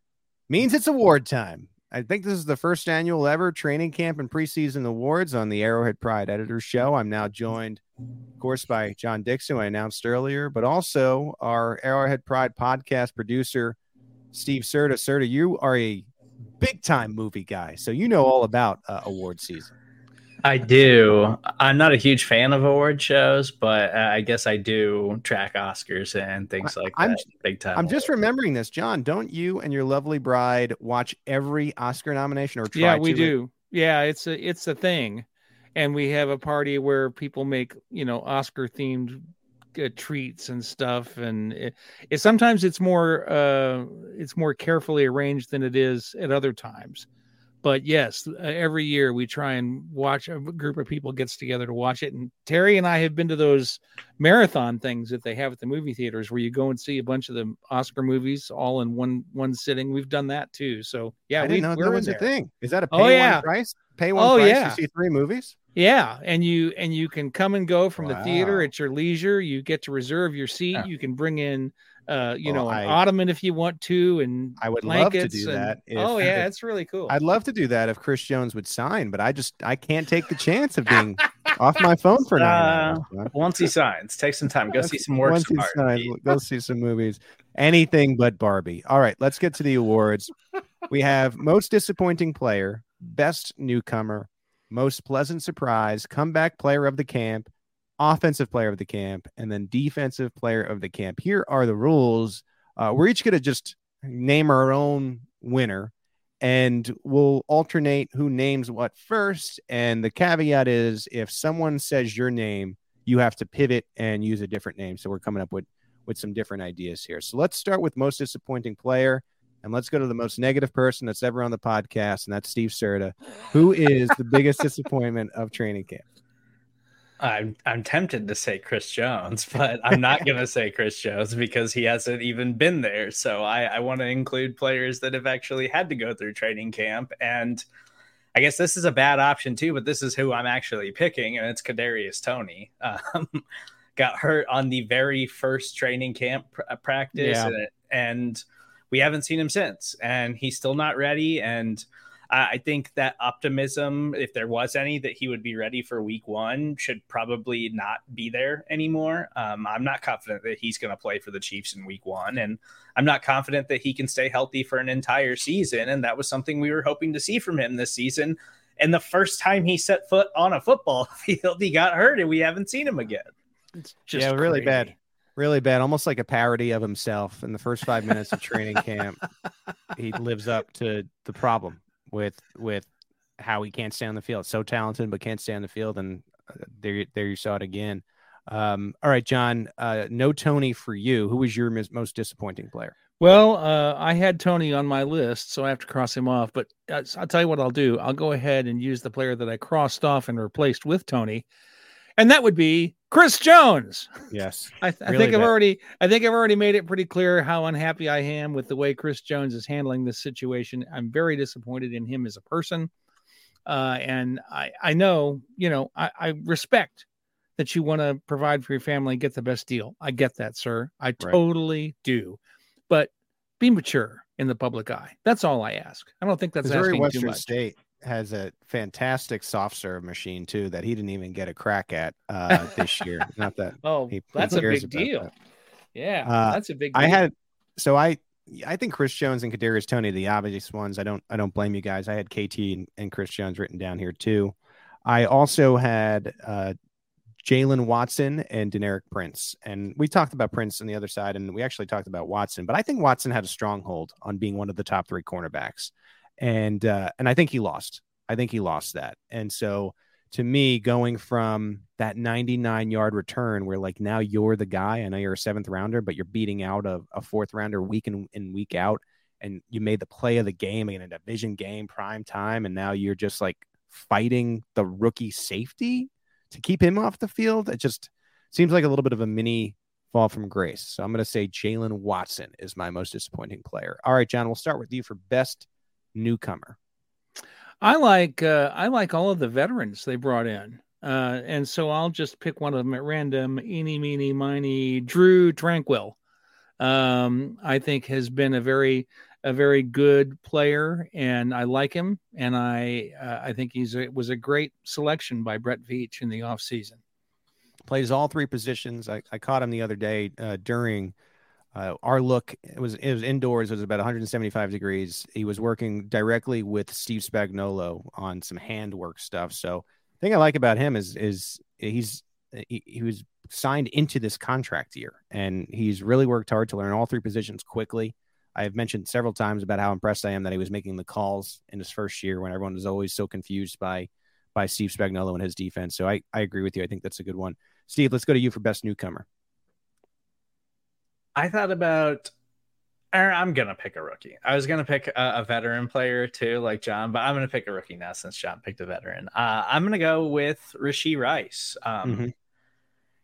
means it's award time. I think this is the first annual ever training camp and preseason awards on the Arrowhead Pride Editor Show. I'm now joined, of course, by John Dixon, who I announced earlier, but also our Arrowhead Pride podcast producer, Steve Serda. Serda, you are a big time movie guy, so you know all about uh, award season. I do. I'm not a huge fan of award shows, but uh, I guess I do track Oscars and things like I'm, that. Big time. I'm just remembering this, John. Don't you and your lovely bride watch every Oscar nomination or try Yeah, we do. Yeah, it's a it's a thing, and we have a party where people make you know Oscar themed uh, treats and stuff, and it, it sometimes it's more uh it's more carefully arranged than it is at other times but yes, uh, every year we try and watch a group of people gets together to watch it. And Terry and I have been to those marathon things that they have at the movie theaters where you go and see a bunch of the Oscar movies all in one one sitting. We've done that too. So yeah, I didn't we, know that was there. a thing. Is that a oh, pay oh, yeah. one price? Pay one oh, price yeah. to see three movies? Yeah, and you and you can come and go from wow. the theater at your leisure. You get to reserve your seat. Yeah. You can bring in uh, you well, know, an I, ottoman if you want to, and I would love to do and, that. If, oh yeah, it's really cool. I'd love to do that if Chris Jones would sign, but I just I can't take the chance of being off my phone for now. uh, Once he signs, take some time, go see some works. Once he signs, go see some movies. Anything but Barbie. All right, let's get to the awards. We have most disappointing player, best newcomer, most pleasant surprise, comeback player of the camp, offensive player of the camp, and then defensive player of the camp. Here are the rules. Uh, we're each going to just name our own winner and we'll alternate who names what first. And the caveat is if someone says your name, you have to pivot and use a different name. So we're coming up with with some different ideas here. So let's start with most disappointing player, and let's go to the most negative person that's ever on the podcast, and that's Steve Serda. Who is the biggest disappointment of training camp? I'm I'm tempted to say Chris Jones, but I'm not gonna say Chris Jones because he hasn't even been there. So I, I want to include players that have actually had to go through training camp. And I guess this is a bad option too, but this is who I'm actually picking, and it's Kadarius Toney. Um, got hurt on the very first training camp pr- uh, practice, yeah. and, and we haven't seen him since, and he's still not ready. And I think that optimism, if there was any, that he would be ready for week one, should probably not be there anymore. Um, I'm not confident that he's going to play for the Chiefs in week one. And I'm not confident that he can stay healthy for an entire season. And that was something we were hoping to see from him this season. And the first time he set foot on a football field, he got hurt and we haven't seen him again. It's just yeah, really bad really bad, almost like a parody of himself. In the first five minutes of training camp, he lives up to the problem with with how he can't stay on the field. So talented, but can't stay on the field, and uh, there there you saw it again. Um, all right, John. Uh, no Toney for you. Who was your most disappointing player? Well, uh, I had Toney on my list, so I have to cross him off. But uh, I'll tell you what I'll do. I'll go ahead and use the player that I crossed off and replaced with Toney, and that would be Chris Jones. Yes, I, th- really I think bad. I've already I think I've already made it pretty clear how unhappy I am with the way Chris Jones is handling this situation. I'm very disappointed in him as a person, uh, and I I know you know I, I respect that you want to provide for your family and get the best deal. I get that, sir. I right. totally do, but be mature in the public eye. That's all I ask. I don't think that's Missouri asking Western too much. State has a fantastic soft serve machine too that he didn't even get a crack at uh, this year. Not that. oh, that's a big deal. That. Yeah, uh, that's a big. Deal. I had so I I think Chris Jones and Kadarius Toney the obvious ones. I don't I don't blame you guys. I had KT and, and Chris Jones written down here too. I also had uh, Jaylen Watson and Deneric Prince, and we talked about Prince on the other side, and we actually talked about Watson. But I think Watson had a stronghold on being one of the top three cornerbacks and uh, and I think he lost. I think he lost that. And so to me, going from that 99 yard return where like now you're the guy, I know you're a seventh rounder, but you're beating out a, a fourth rounder week in, in week out, and you made the play of the game in a division game, prime time, and now you're just like fighting the rookie safety to keep him off the field. It just seems like a little bit of a mini fall from grace. So I'm going to say Jaylen Watson is my most disappointing player. All right, John, we'll start with you for best newcomer? I like uh, I like all of the veterans they brought in, uh, and so I'll just pick one of them at random. Eeny, meeny, miny. Drue Tranquill. um, I think has been a very a very good player, and I like him, and I uh, I think he's a, was a great selection by Brett Veach in the offseason. Plays all three positions. I, I caught him the other day uh, during uh, our look it was it was indoors. It was about 175 degrees. He was working directly with Steve Spagnuolo on some handwork stuff. So the thing I like about him is is he's he, he was signed into this contract year, and he's really worked hard to learn all three positions quickly. I have mentioned several times about how impressed I am that he was making the calls in his first year when everyone was always so confused by by Steve Spagnuolo and his defense. So I, I agree with you. I think that's a good one. Steve, let's go to you for best newcomer. I thought about I'm gonna pick a rookie. I was gonna pick a, a, veteran player too, like John, but I'm gonna pick a rookie now since John picked a veteran. Uh, I'm gonna go with Rashee Rice. Um, mm-hmm.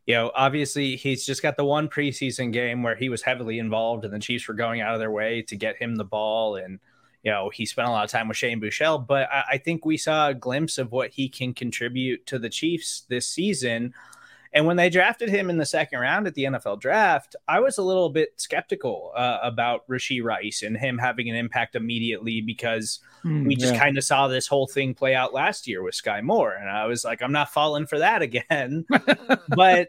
You know, obviously he's just got the one preseason game where he was heavily involved, and the Chiefs were going out of their way to get him the ball, and you know he spent a lot of time with Shane Buechele. But I, I think we saw a glimpse of what he can contribute to the Chiefs this season and when they drafted him in the second round at the NFL draft, I was a little bit skeptical uh, about Rashee Rice and him having an impact immediately because mm, we just yeah. kind of saw this whole thing play out last year with Skyy Moore. And I was like, I'm not falling for that again. but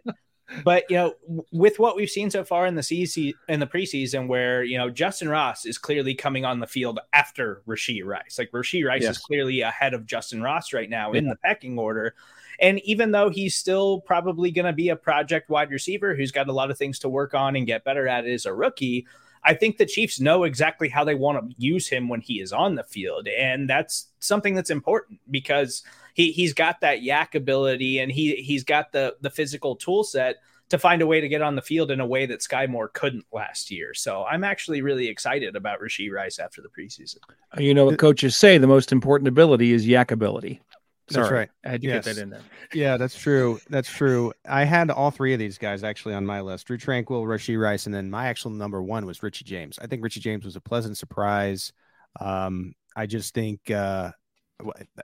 but you know, with what we've seen so far in the season in the preseason, where you know Justin Ross is clearly coming on the field after Rashee Rice, like Rashee Rice yes. is clearly ahead of Justin Ross right now yeah. in the pecking order. And even though he's still probably going to be a project wide receiver who's got a lot of things to work on and get better at as a rookie, I think the Chiefs know exactly how they want to use him when he is on the field. And that's something that's important because he, he's got that yak ability and he, he's got the, the physical tool set to find a way to get on the field in a way that Skyy Moore couldn't last year. So I'm actually really excited about Rashee Rice after the preseason. You know what coaches say: the most important ability is yak ability. That's right. I had to Yes. get that in there. Yeah, that's true. That's true. I had all three of these guys actually on my list: Drue Tranquill, Rashee Rice, and then my actual number one was Richie James. I think Richie James was a pleasant surprise. Um, I just think, uh,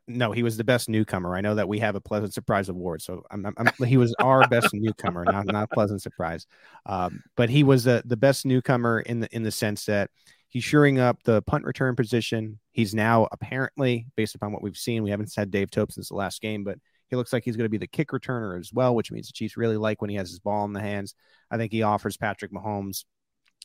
no, he was the best newcomer. I know that we have a pleasant surprise award, so I'm, I'm, I'm- he was our best newcomer, not not pleasant surprise. Um, but he was the the best newcomer in the in the sense that he's shoring up the punt return position. He's now apparently, based upon what we've seen, we haven't had Dave Toub since the last game, but he looks like he's going to be the kick returner as well, which means the Chiefs really like when he has his ball in the hands. I think he offers Patrick Mahomes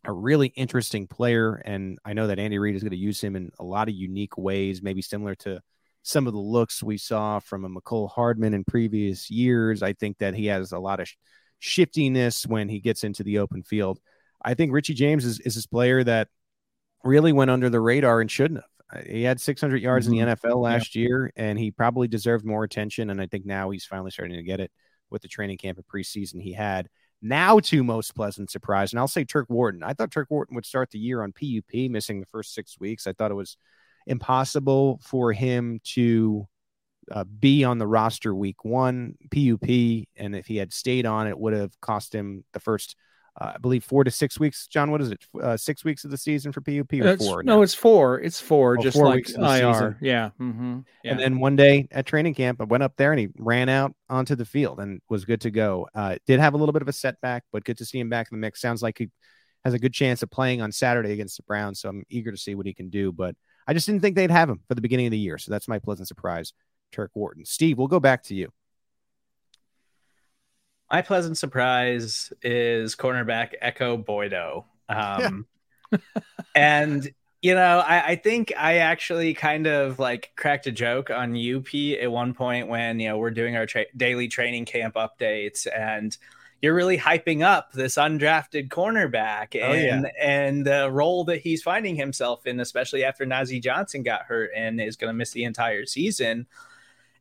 a really interesting player, and I know that Andy Reid is going to use him in a lot of unique ways, maybe similar to some of the looks we saw from a Mecole Hardman in previous years. I think that he has a lot of sh- shiftiness when he gets into the open field. I think Richie James is, is this player that really went under the radar and shouldn't have. Uh, He had 600 yards in the NFL last year, and he probably deserved more attention. And I think now he's finally starting to get it with the training camp and preseason he had. Now to most pleasant surprise, and I'll say Turk Wharton. I thought Turk Wharton would start the year on PUP, missing the first six weeks. I thought it was impossible for him to uh, be on the roster week one PUP, and if he had stayed on, it would have cost him the first, uh, I believe, four to six weeks. John, what is it? Uh, six weeks of the season for PUP or It's- four? no, it's four. It's four, Oh, just four like IR. season. Yeah. hmm yeah. And then one day at training camp, I went up there and he ran out onto the field and was good to go. Uh, did have a little bit of a setback, but good to see him back in the mix. Sounds like he has a good chance of playing on Saturday against the Browns. So I'm eager to see what he can do. But I just didn't think they'd have him for the beginning of the year. So that's my pleasant surprise, Turk Wharton. Steve, we'll go back to you. My pleasant surprise is cornerback Ekow Boye-Doe. Um, and you know, I, I think I actually kind of like cracked a joke on UP at one point when you know we're doing our tra- daily training camp updates, and you're really hyping up this undrafted cornerback Oh, yeah. and and the role that he's finding himself in, especially after Nazeeh Johnson got hurt and is going to miss the entire season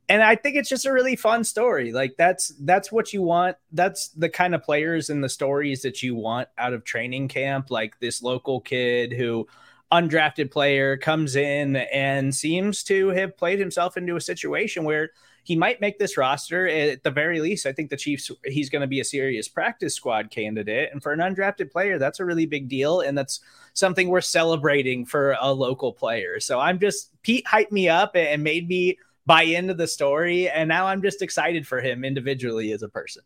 and I think it's just a really fun story. Like that's that's what you want. That's the kind of players and the stories that you want out of training camp. Like this local kid who undrafted player comes in and seems to have played himself into a situation where he might make this roster at the very least. I think the Chiefs he's going to be a serious practice squad candidate, and for an undrafted player, that's a really big deal, and that's something we're celebrating for a local player. So I'm just Pete hyped me up and made me buy into the story and now i'm just excited for him individually as a person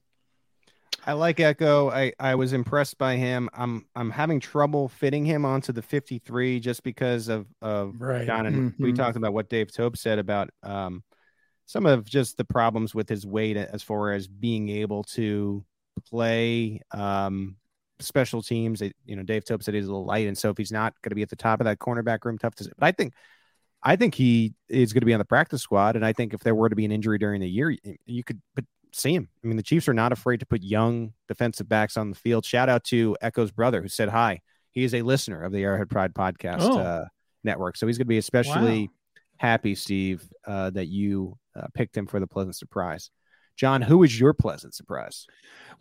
I like Ekow. I, I was impressed by him. I'm I'm having trouble fitting him onto the 53 just because of of Right. John and we Mhm. talked about what Dave Toub said about um some of just the problems with his weight as far as being able to play um special teams. It- You know, Dave Toub said he's a little light, and so if he's not going to be at the top of that cornerback room, tough to say. But I think I think he is going to be on the practice squad, and I think if there were to be an injury during the year, you- could but see him. I mean, the Chiefs are not afraid to put young defensive backs on the field. Shout out to Ekow's brother who said hi. He is a listener of the Arrowhead Pride podcast Oh. uh, network, so he's going to be especially happy, Steve, uh, that you uh, picked him for the pleasant surprise. John, who is your pleasant surprise?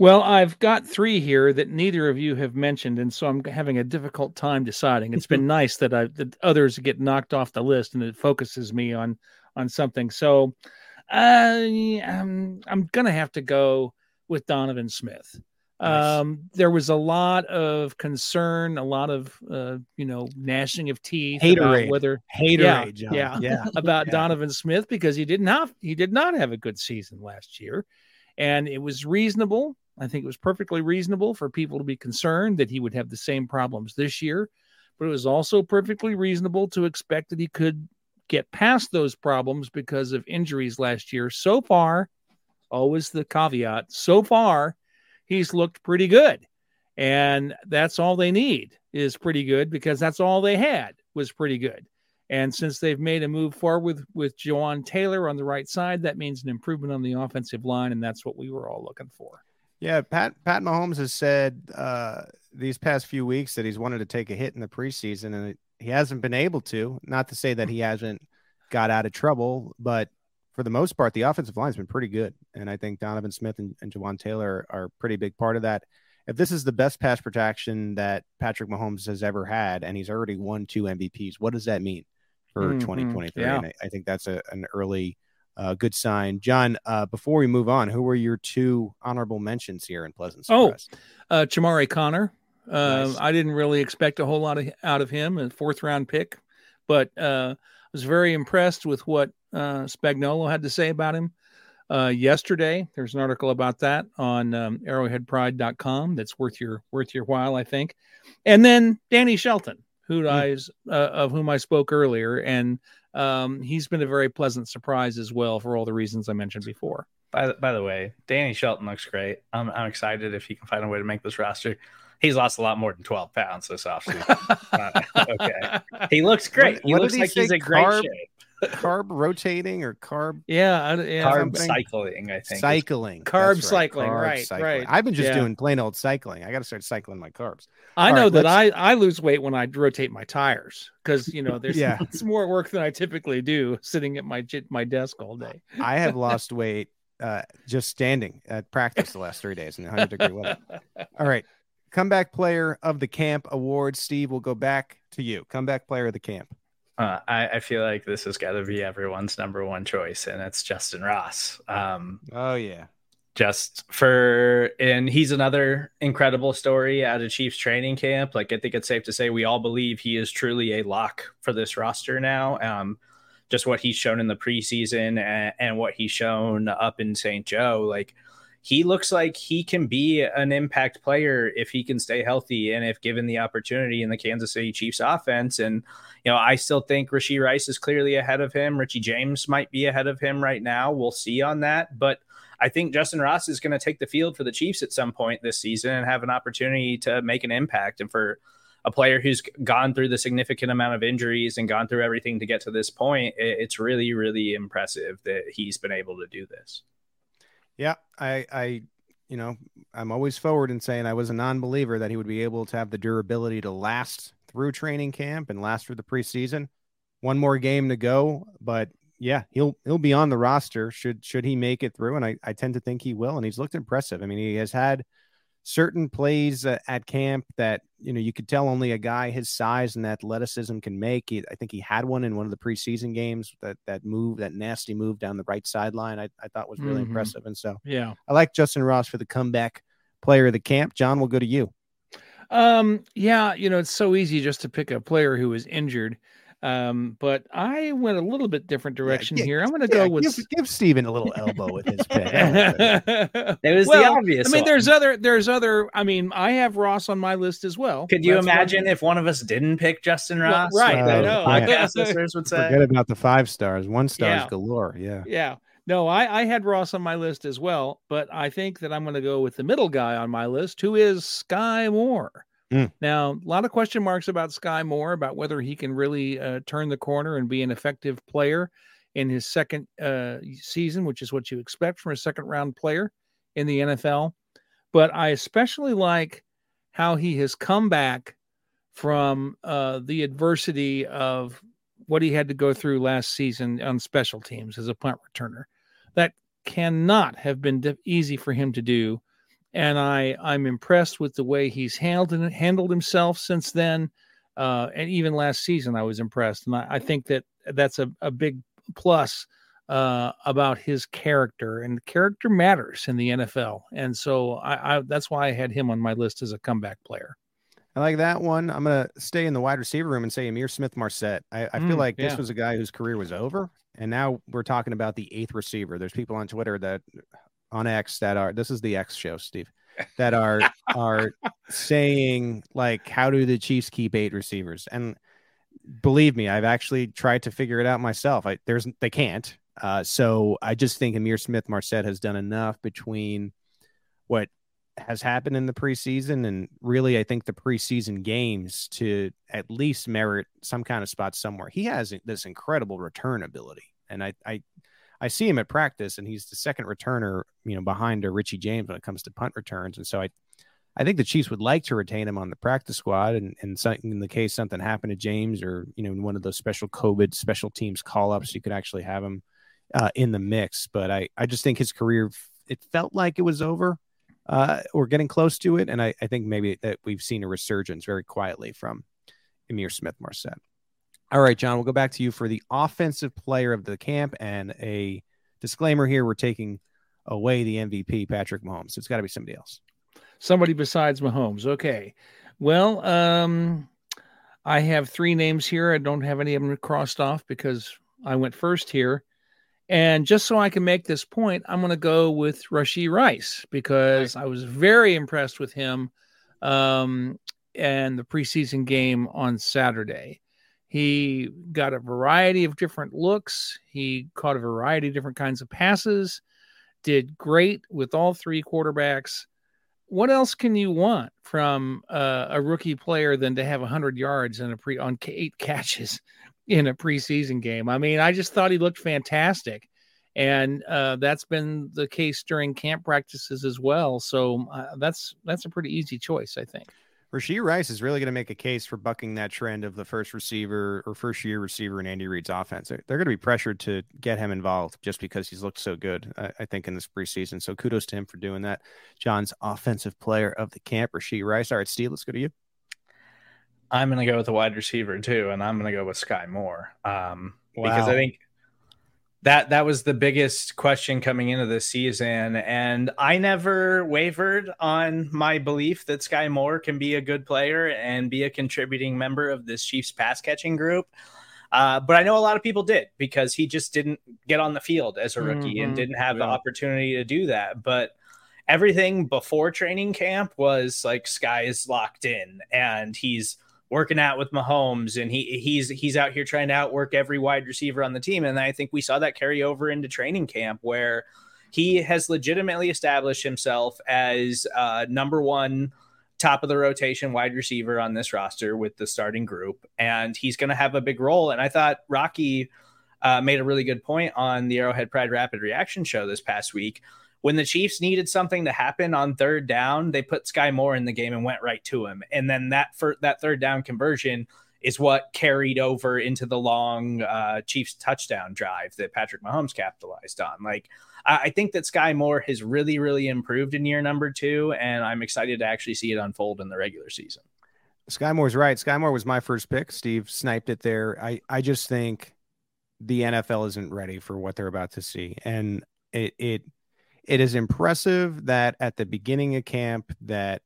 Well, I've got three here that neither of you have mentioned, and so I'm having a difficult time deciding. It's been nice that I that others get knocked off the list, and it focuses me on on something. So, uh, I I'm I'm gonna have to go with Donovan Smith. Nice. Um, there was a lot of concern, a lot of uh, you know gnashing of teeth Haterade. about whether Haterade, Yeah, yeah. yeah. about Yeah. Donovan Smith because he didn't have he did not have a good season last year, and it was reasonable. I think it was perfectly reasonable for people to be concerned that he would have the same problems this year, but it was also perfectly reasonable to expect that he could get past those problems because of injuries last year. So far, always the caveat. So far, he's looked pretty good, and that's all they need is pretty good because that's all they had was pretty good. And since they've made a move forward with, with Jawaan Taylor on the right side, that means an improvement on the offensive line, and that's what we were all looking for. Yeah, Pat Pat Mahomes has said uh, these past few weeks that he's wanted to take a hit in the preseason, and he hasn't been able to. Not to say that he hasn't got out of trouble, but for the most part, the offensive line's been pretty good. And I think Donovan Smith and, and Jawaan Taylor are a pretty big part of that. If this is the best pass protection that Patrick Mahomes has ever had, and he's already won two MVPs, what does that mean for mm-hmm. 2023? Yeah. And I, I, think that's a, an early uh, good sign. John, uh, before we move on, who were your two honorable mentions here in Pleasant oh, Surprise? Oh, uh, Chamarri Conner. Uh, nice. I didn't really expect a whole lot of, out of him, a fourth round pick, but uh, I was very impressed with what uh, Spagnuolo had to say about him uh, yesterday. There's an article about that on um, arrowheadpride.com that's worth your worth your while, I think. And then Danny Shelton, who mm. I, uh, of whom I spoke earlier, and um, he's been a very pleasant surprise as well for all the reasons I mentioned before. By the, by the way, Danny Shelton looks great. I'm, I'm excited if he can find a way to make this roster. He's lost a lot more than 12 pounds this offseason. okay. He looks great. He what looks like he's in great shape carb rotating or carb yeah, yeah carb something? cycling i think cycling carb right. cycling carb right cycling. right i've been just yeah. doing plain old cycling i got to start cycling my carbs i All know right, that i i lose weight when i rotate my tires because you know there's yeah. it's more work than i typically do sitting at my my desk all day i have lost weight uh just standing at practice the last three days in 100 degree weather all right comeback player of the camp award steve we'll go back to you comeback player of the camp uh, I, I, feel like this has got to be everyone's number one choice, and it's Justin Ross. Um, oh yeah, just for and he's another incredible story out of Chiefs training camp. Like I think it's safe to say we all believe he is truly a lock for this roster now. Um, just what he's shown in the preseason and, and what he's shown up in St. Joe, like he looks like he can be an impact player if he can stay healthy and if given the opportunity in the Kansas City Chiefs offense. And, you know, I still think Rashee Rice is clearly ahead of him. Richie James might be ahead of him right now. We'll see on that. But I think Justin Ross is going to take the field for the Chiefs at some point this season and have an opportunity to make an impact. And for a player who's gone through the significant amount of injuries and gone through everything to get to this point, it's really, really impressive that he's been able to do this. Yeah, I, I, you know, I'm always forward in saying I was a non-believer that he would be able to have the durability to last through training camp and last through the preseason. One more game to go, but yeah, he'll he'll be on the roster should should he make it through, and I, I tend to think he will. And he's looked impressive. I mean, he has had certain plays uh, at camp that you know you could tell only a guy his size and athleticism can make. He, I think he had one in one of the preseason games that that move that nasty move down the right sideline. I, I thought was really mm-hmm. impressive, and so yeah, I like Justin Ross for the comeback player of the camp. John, we'll go to you. Um, yeah, you know it's so easy just to pick a player who was injured. Um, but I went a little bit different direction yeah, here. I'm going to yeah, go with give, give Steven a little elbow with his pick. it was well, the obvious. I mean, one. there's other, there's other. I mean, I have Ross on my list as well. Could you That's imagine if one of us didn't pick Justin Ross? Well, right, uh, I know. Podcast listeners would say. Forget about the five stars, one stars yeah. galore. Yeah, yeah. No, I, I had Ross on my list as well, but I think that I'm going to go with the middle guy on my list, who is Skyy Moore. Mm. Now, a lot of question marks about Skyy Moore about whether he can really uh, turn the corner and be an effective player in his second uh, season, which is what you expect from a second round player in the NFL. But I especially like how he has come back from uh, the adversity of what he had to go through last season on special teams as a punt returner. That cannot have been easy for him to do and I I'm impressed with the way he's handled handled himself since then. Uh, and even last season, I was impressed, and I, I think that that's a, a big plus uh, about his character, and character matters in the NFL, and so I, I that's why I had him on my list as a comeback player. I like that one. I'm gonna stay in the wide receiver room and say Ihmir Smith-Marsette. I, I feel mm, like this was a guy whose career was over, and now we're talking about the eighth receiver. There's people on Twitter that on X that are this is the X show, Steve, that are are saying like, how do the Chiefs keep eight receivers? And believe me, I've actually tried to figure it out myself. I there's they can't. Uh, so I just think Ihmir Smith-Marsette has done enough between what has happened in the preseason and really I think the preseason games to at least merit some kind of spot somewhere. He has this incredible return ability. And I, I I see him at practice, and he's the second returner, you know, behind a Richie James when it comes to punt returns. And so I, I think the Chiefs would like to retain him on the practice squad, and and in the case something happened to James, or you know, in one of those special COVID special teams call ups, you could actually have him uh, in the mix. But I, I just think his career, it felt like it was over uh, or getting close to it. And I, I think maybe that we've seen a resurgence very quietly from Ihmir Smith Marsette. All right, John, we'll go back to you for the offensive player of the camp and a disclaimer here. We're taking away the MVP, Patrick Mahomes. So it's got to be somebody else. Somebody besides Mahomes. Okay. Well, um, I have three names here. I don't have any of them crossed off because I went first here. And just so I can make this point, I'm going to go with Rashee Rice because I was very impressed with him um, and the preseason game on Saturday. He got a variety of different looks. He caught a variety of different kinds of passes, did great with all three quarterbacks what else can you want from uh, a rookie player than to have 100 yards in a pre on eight catches in a preseason game? I mean, I just thought he looked fantastic, and uh, that's been the case during camp practices as well. So uh, that's that's a pretty easy choice, I think. Rashee Rice is really going to make a case for bucking that trend of the first receiver or first year receiver in Andy Reid's offense. They're, they're going to be pressured to get him involved just because he's looked so good, I, I, think, in this preseason. So kudos to him for doing that. John's offensive player of the camp, Rashee Rice. All right, Steve, let's go to you. I'm going to go with the wide receiver too, and I'm going to go with Skyy Moore um, wow. because I think that that was the biggest question coming into the season and i never wavered on my belief that skyy moore can be a good player and be a contributing member of this chiefs pass catching group uh, but i know a lot of people did because he just didn't get on the field as a rookie mm-hmm. and didn't have yeah. the opportunity to do that but everything before training camp was like skyy is locked in and he's working out with Mahomes and he he's he's out here trying to outwork every wide receiver on the team. And I think we saw that carry over into training camp where he has legitimately established himself as uh, number one top of the rotation wide receiver on this roster with the starting group. And he's going to have a big role. And I thought Rocky uh, made a really good point on the Arrowhead Pride Rapid Reaction show this past week when the Chiefs needed something to happen on third down, they put Skyy Moore in the game and went right to him. And then that for that third down conversion is what carried over into the long uh, Chiefs touchdown drive that Patrick Mahomes capitalized on. Like, I, I think that Skyy Moore has really, really improved in year number two, and I'm excited to actually see it unfold in the regular season. Skyy Moore's right. Skyy Moore was my first pick. Steve sniped it there. I, I just think the NFL isn't ready for what they're about to see. And it, it it is impressive that at the beginning of camp that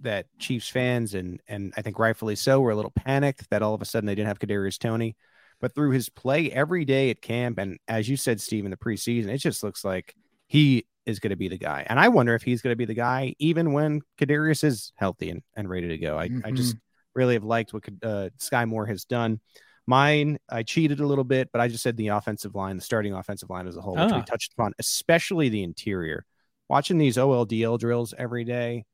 that Chiefs fans and and I think rightfully so were a little panicked that all of a sudden they didn't have Kadarius Toney, but through his play every day at camp and as you said, Steve, in the preseason, it just looks like he is going to be the guy. And I wonder if he's going to be the guy even when Kadarius is healthy and, and ready to go. I, mm-hmm. I just mm-hmm. really have liked what uh, Skyy Moore has done. Mine, I cheated a little bit, but I just said the offensive line, the starting offensive line as a whole, which we ah. touched upon, especially the interior. Watching these OLDL drills every day,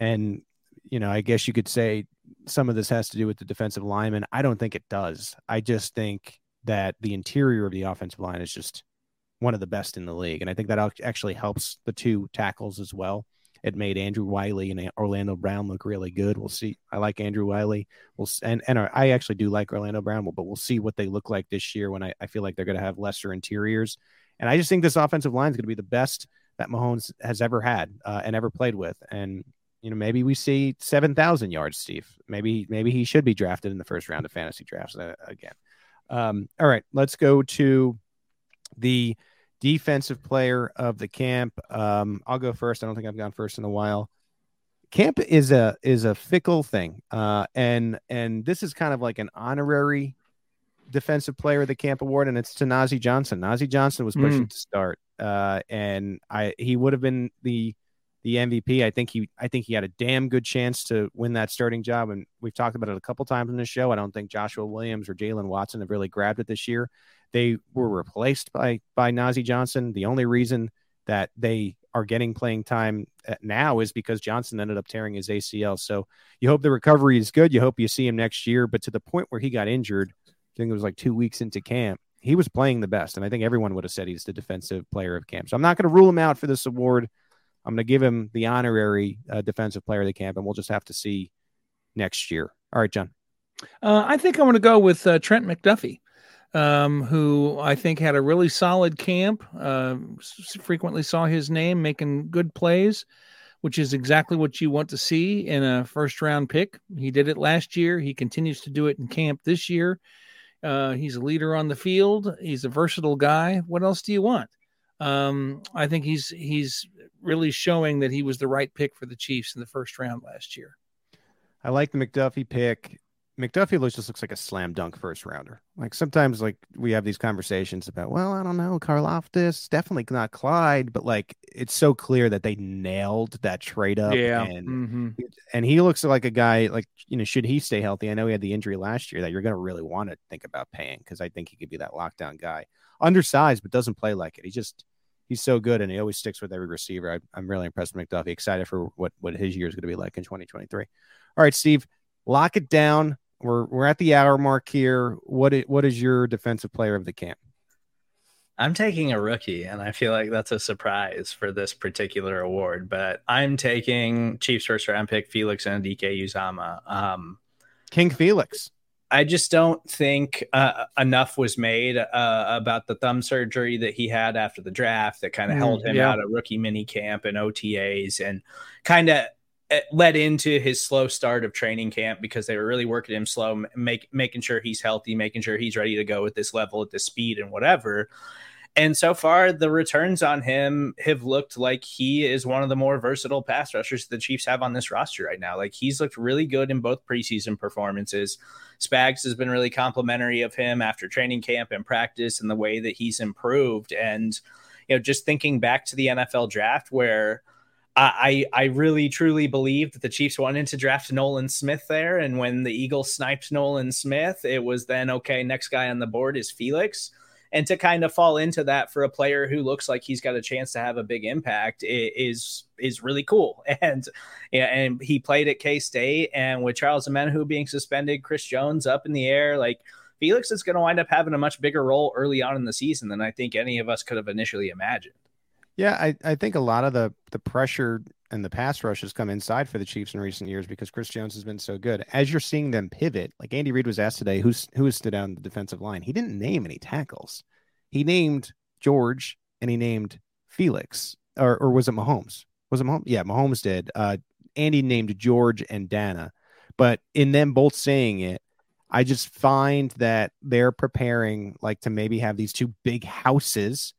and you know, I guess you could say some of this has to do with the defensive lineman. I don't think it does. I just think that the interior of the offensive line is just one of the best in the league, and I think that actually helps the two tackles as well. It made Andrew Wylie and Orlando Brown look really good. We'll see. I like Andrew Wylie. We'll and and I actually do like Orlando Brown, but we'll see what they look like this year when I, I feel like they're going to have lesser interiors. And I just think this offensive line is going to be the best that Mahomes has ever had uh, and ever played with. And you know, maybe we see seven thousand yards, Steve. Maybe maybe he should be drafted in the first round of fantasy drafts uh, again. Um, all right, let's go to the defensive player of the camp. Um, I'll go first. I don't think I've gone first in a while. Camp is a is a fickle thing, uh, and and this is kind of like an honorary defensive player of the camp award, and it's to Nazeeh Johnson. Nazeeh Johnson was pushing mm. to start, uh, and I he would have been the the MVP. I think he I think he had a damn good chance to win that starting job, and we've talked about it a couple times in this show. I don't think Joshua Williams or Jaylen Watson have really grabbed it this year. They were replaced by by Nazeeh Johnson. The only reason that they are getting playing time now is because Johnson ended up tearing his ACL. So you hope the recovery is good. You hope you see him next year. But to the point where he got injured, I think it was like two weeks into camp, he was playing the best. And I think everyone would have said he's the defensive player of camp. So I'm not going to rule him out for this award. I'm going to give him the honorary uh, defensive player of the camp, and we'll just have to see next year. All right, John. Uh, I think I'm going to go with uh, Trent McDuffie. um, who I think had a really solid camp. Uh, frequently saw his name making good plays, which is exactly what you want to see in a first round pick. He did it last year. He continues to do it in camp this year. Uh, he's a leader on the field. He's a versatile guy. What else do you want? Um, I think he's he's really showing that he was the right pick for the Chiefs in the first round last year. I like the McDuffie pick. McDuffie looks just looks like a slam dunk first rounder. Like sometimes, like we have these conversations about, well, I don't know, Karlaftis, definitely not Clyde, but like it's so clear that they nailed that trade up. Yeah, and mm-hmm. and he looks like a guy like you know, should he stay healthy? I know he had the injury last year that you're going to really want to think about paying because I think he could be that lockdown guy, undersized but doesn't play like it. He just he's so good and he always sticks with every receiver. I, am really impressed with McDuffie. Excited for what what his year is going to be like in 2023. All right, Steve, lock it down we're we're at the hour mark here. What is, what is your defensive player of the camp? I'm taking a rookie, and I feel like that's a surprise for this particular award. But I'm taking Chiefs first round pick Felix Anudike-Uzomah. Um, King Felix. I just don't think uh, enough was made uh, about the thumb surgery that he had after the draft that kind of mm, held him yeah. out of rookie mini camp and OTAs and kind of led into his slow start of training camp because they were really working him slow, make, making sure he's healthy, making sure he's ready to go at this level, at this speed, and whatever. And so far, the returns on him have looked like he is one of the more versatile pass rushers the Chiefs have on this roster right now. Like he's looked really good in both preseason performances. Spags has been really complimentary of him after training camp and practice and the way that he's improved. And, you know, just thinking back to the NFL draft where I, I really truly believe that the Chiefs wanted to draft Nolan Smith there. And when the Eagles sniped Nolan Smith, it was then okay, next guy on the board is Felix. And to kind of fall into that for a player who looks like he's got a chance to have a big impact is is really cool. And yeah, and he played at K State, and with Charles Omenihu being suspended, Chris Jones up in the air, like Felix is going to wind up having a much bigger role early on in the season than I think any of us could have initially imagined. Yeah, I, I think a lot of the the pressure and the pass rush has come inside for the Chiefs in recent years because Chris Jones has been so good. As you're seeing them pivot, like Andy Reid was asked today, who's who has stood down the defensive line? He didn't name any tackles. He named George and he named Felix, or or was it Mahomes? Was it Mahomes? Yeah, Mahomes did. Uh, Andy named George and Danna, but in them both saying it, I just find that they're preparing like to maybe have these two big houses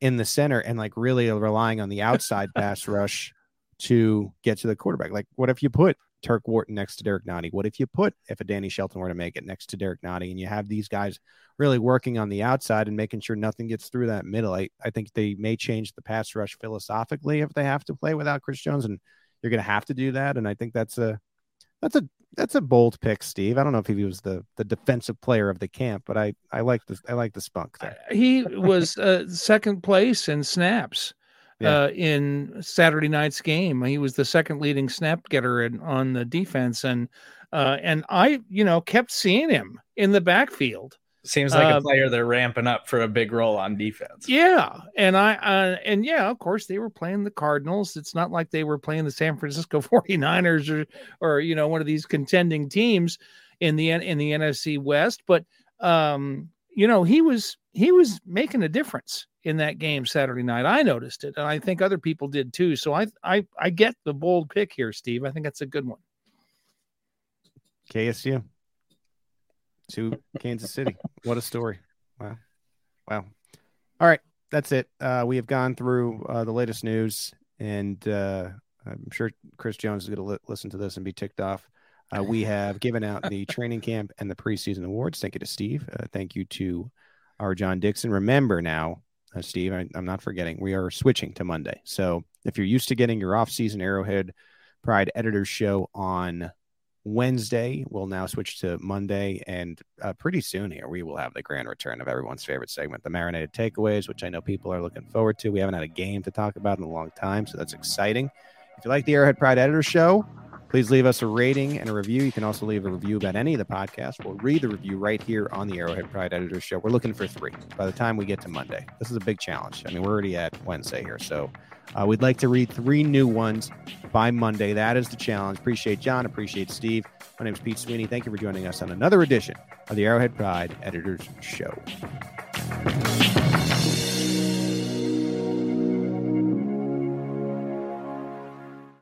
in the center and like really relying on the outside pass rush to get to the quarterback. Like, what if you put Turk Wharton next to Derrick Nnadi? What if you put if a Danny Shelton were to make it next to Derrick Nnadi and you have these guys really working on the outside and making sure nothing gets through that middle? I, I think they may change the pass rush philosophically if they have to play without Chris Jones, and you're going to have to do that. And I think that's a that's a that's a bold pick, Steve. I don't know if he was the the defensive player of the camp, but I I like the I like the spunk there. He was uh, second place in snaps yeah. uh, in Saturday night's game. He was the second leading snap getter in, on the defense, and uh, and I you know kept seeing him in the backfield. Seems like uh, a player they're ramping up for a big role on defense. Yeah, and I uh, and yeah, of course they were playing the Cardinals. It's not like they were playing the San Francisco 49ers or or you know one of these contending teams in the in the NFC West, but um you know, he was he was making a difference in that game Saturday night. I noticed it, and I think other people did too. So I I I get the bold pick here, Steve. I think that's a good one. KSU to Kansas City. What a story. Wow. Wow. All right. That's it. Uh, we have gone through uh, the latest news, and uh, I'm sure Chris Jones is going to li- listen to this and be ticked off. Uh, we have given out the training camp and the preseason awards. Thank you to Steve. Uh, thank you to our John Dixon. Remember now, uh, Steve, I, am not forgetting, we are switching to Monday. So if you're used to getting your off-season Arrowhead Pride Editors Show on Wednesday. We'll now switch to Monday, and uh, pretty soon here we will have the grand return of everyone's favorite segment, the marinated takeaways, which I know people are looking forward to. We haven't had a game to talk about in a long time, so that's exciting. If you like the Arrowhead Pride Editor Show, Please leave us a rating and a review. You can also leave a review about any of the podcasts. We'll read the review right here on the Arrowhead Pride Editors Show. We're looking for three by the time we get to Monday. This is a big challenge. I mean, we're already at Wednesday here. So uh, we'd like to read three new ones by Monday. That is the challenge. Appreciate John. Appreciate Steve. My name is Pete Sweeney. Thank you for joining us on another edition of the Arrowhead Pride Editors Show.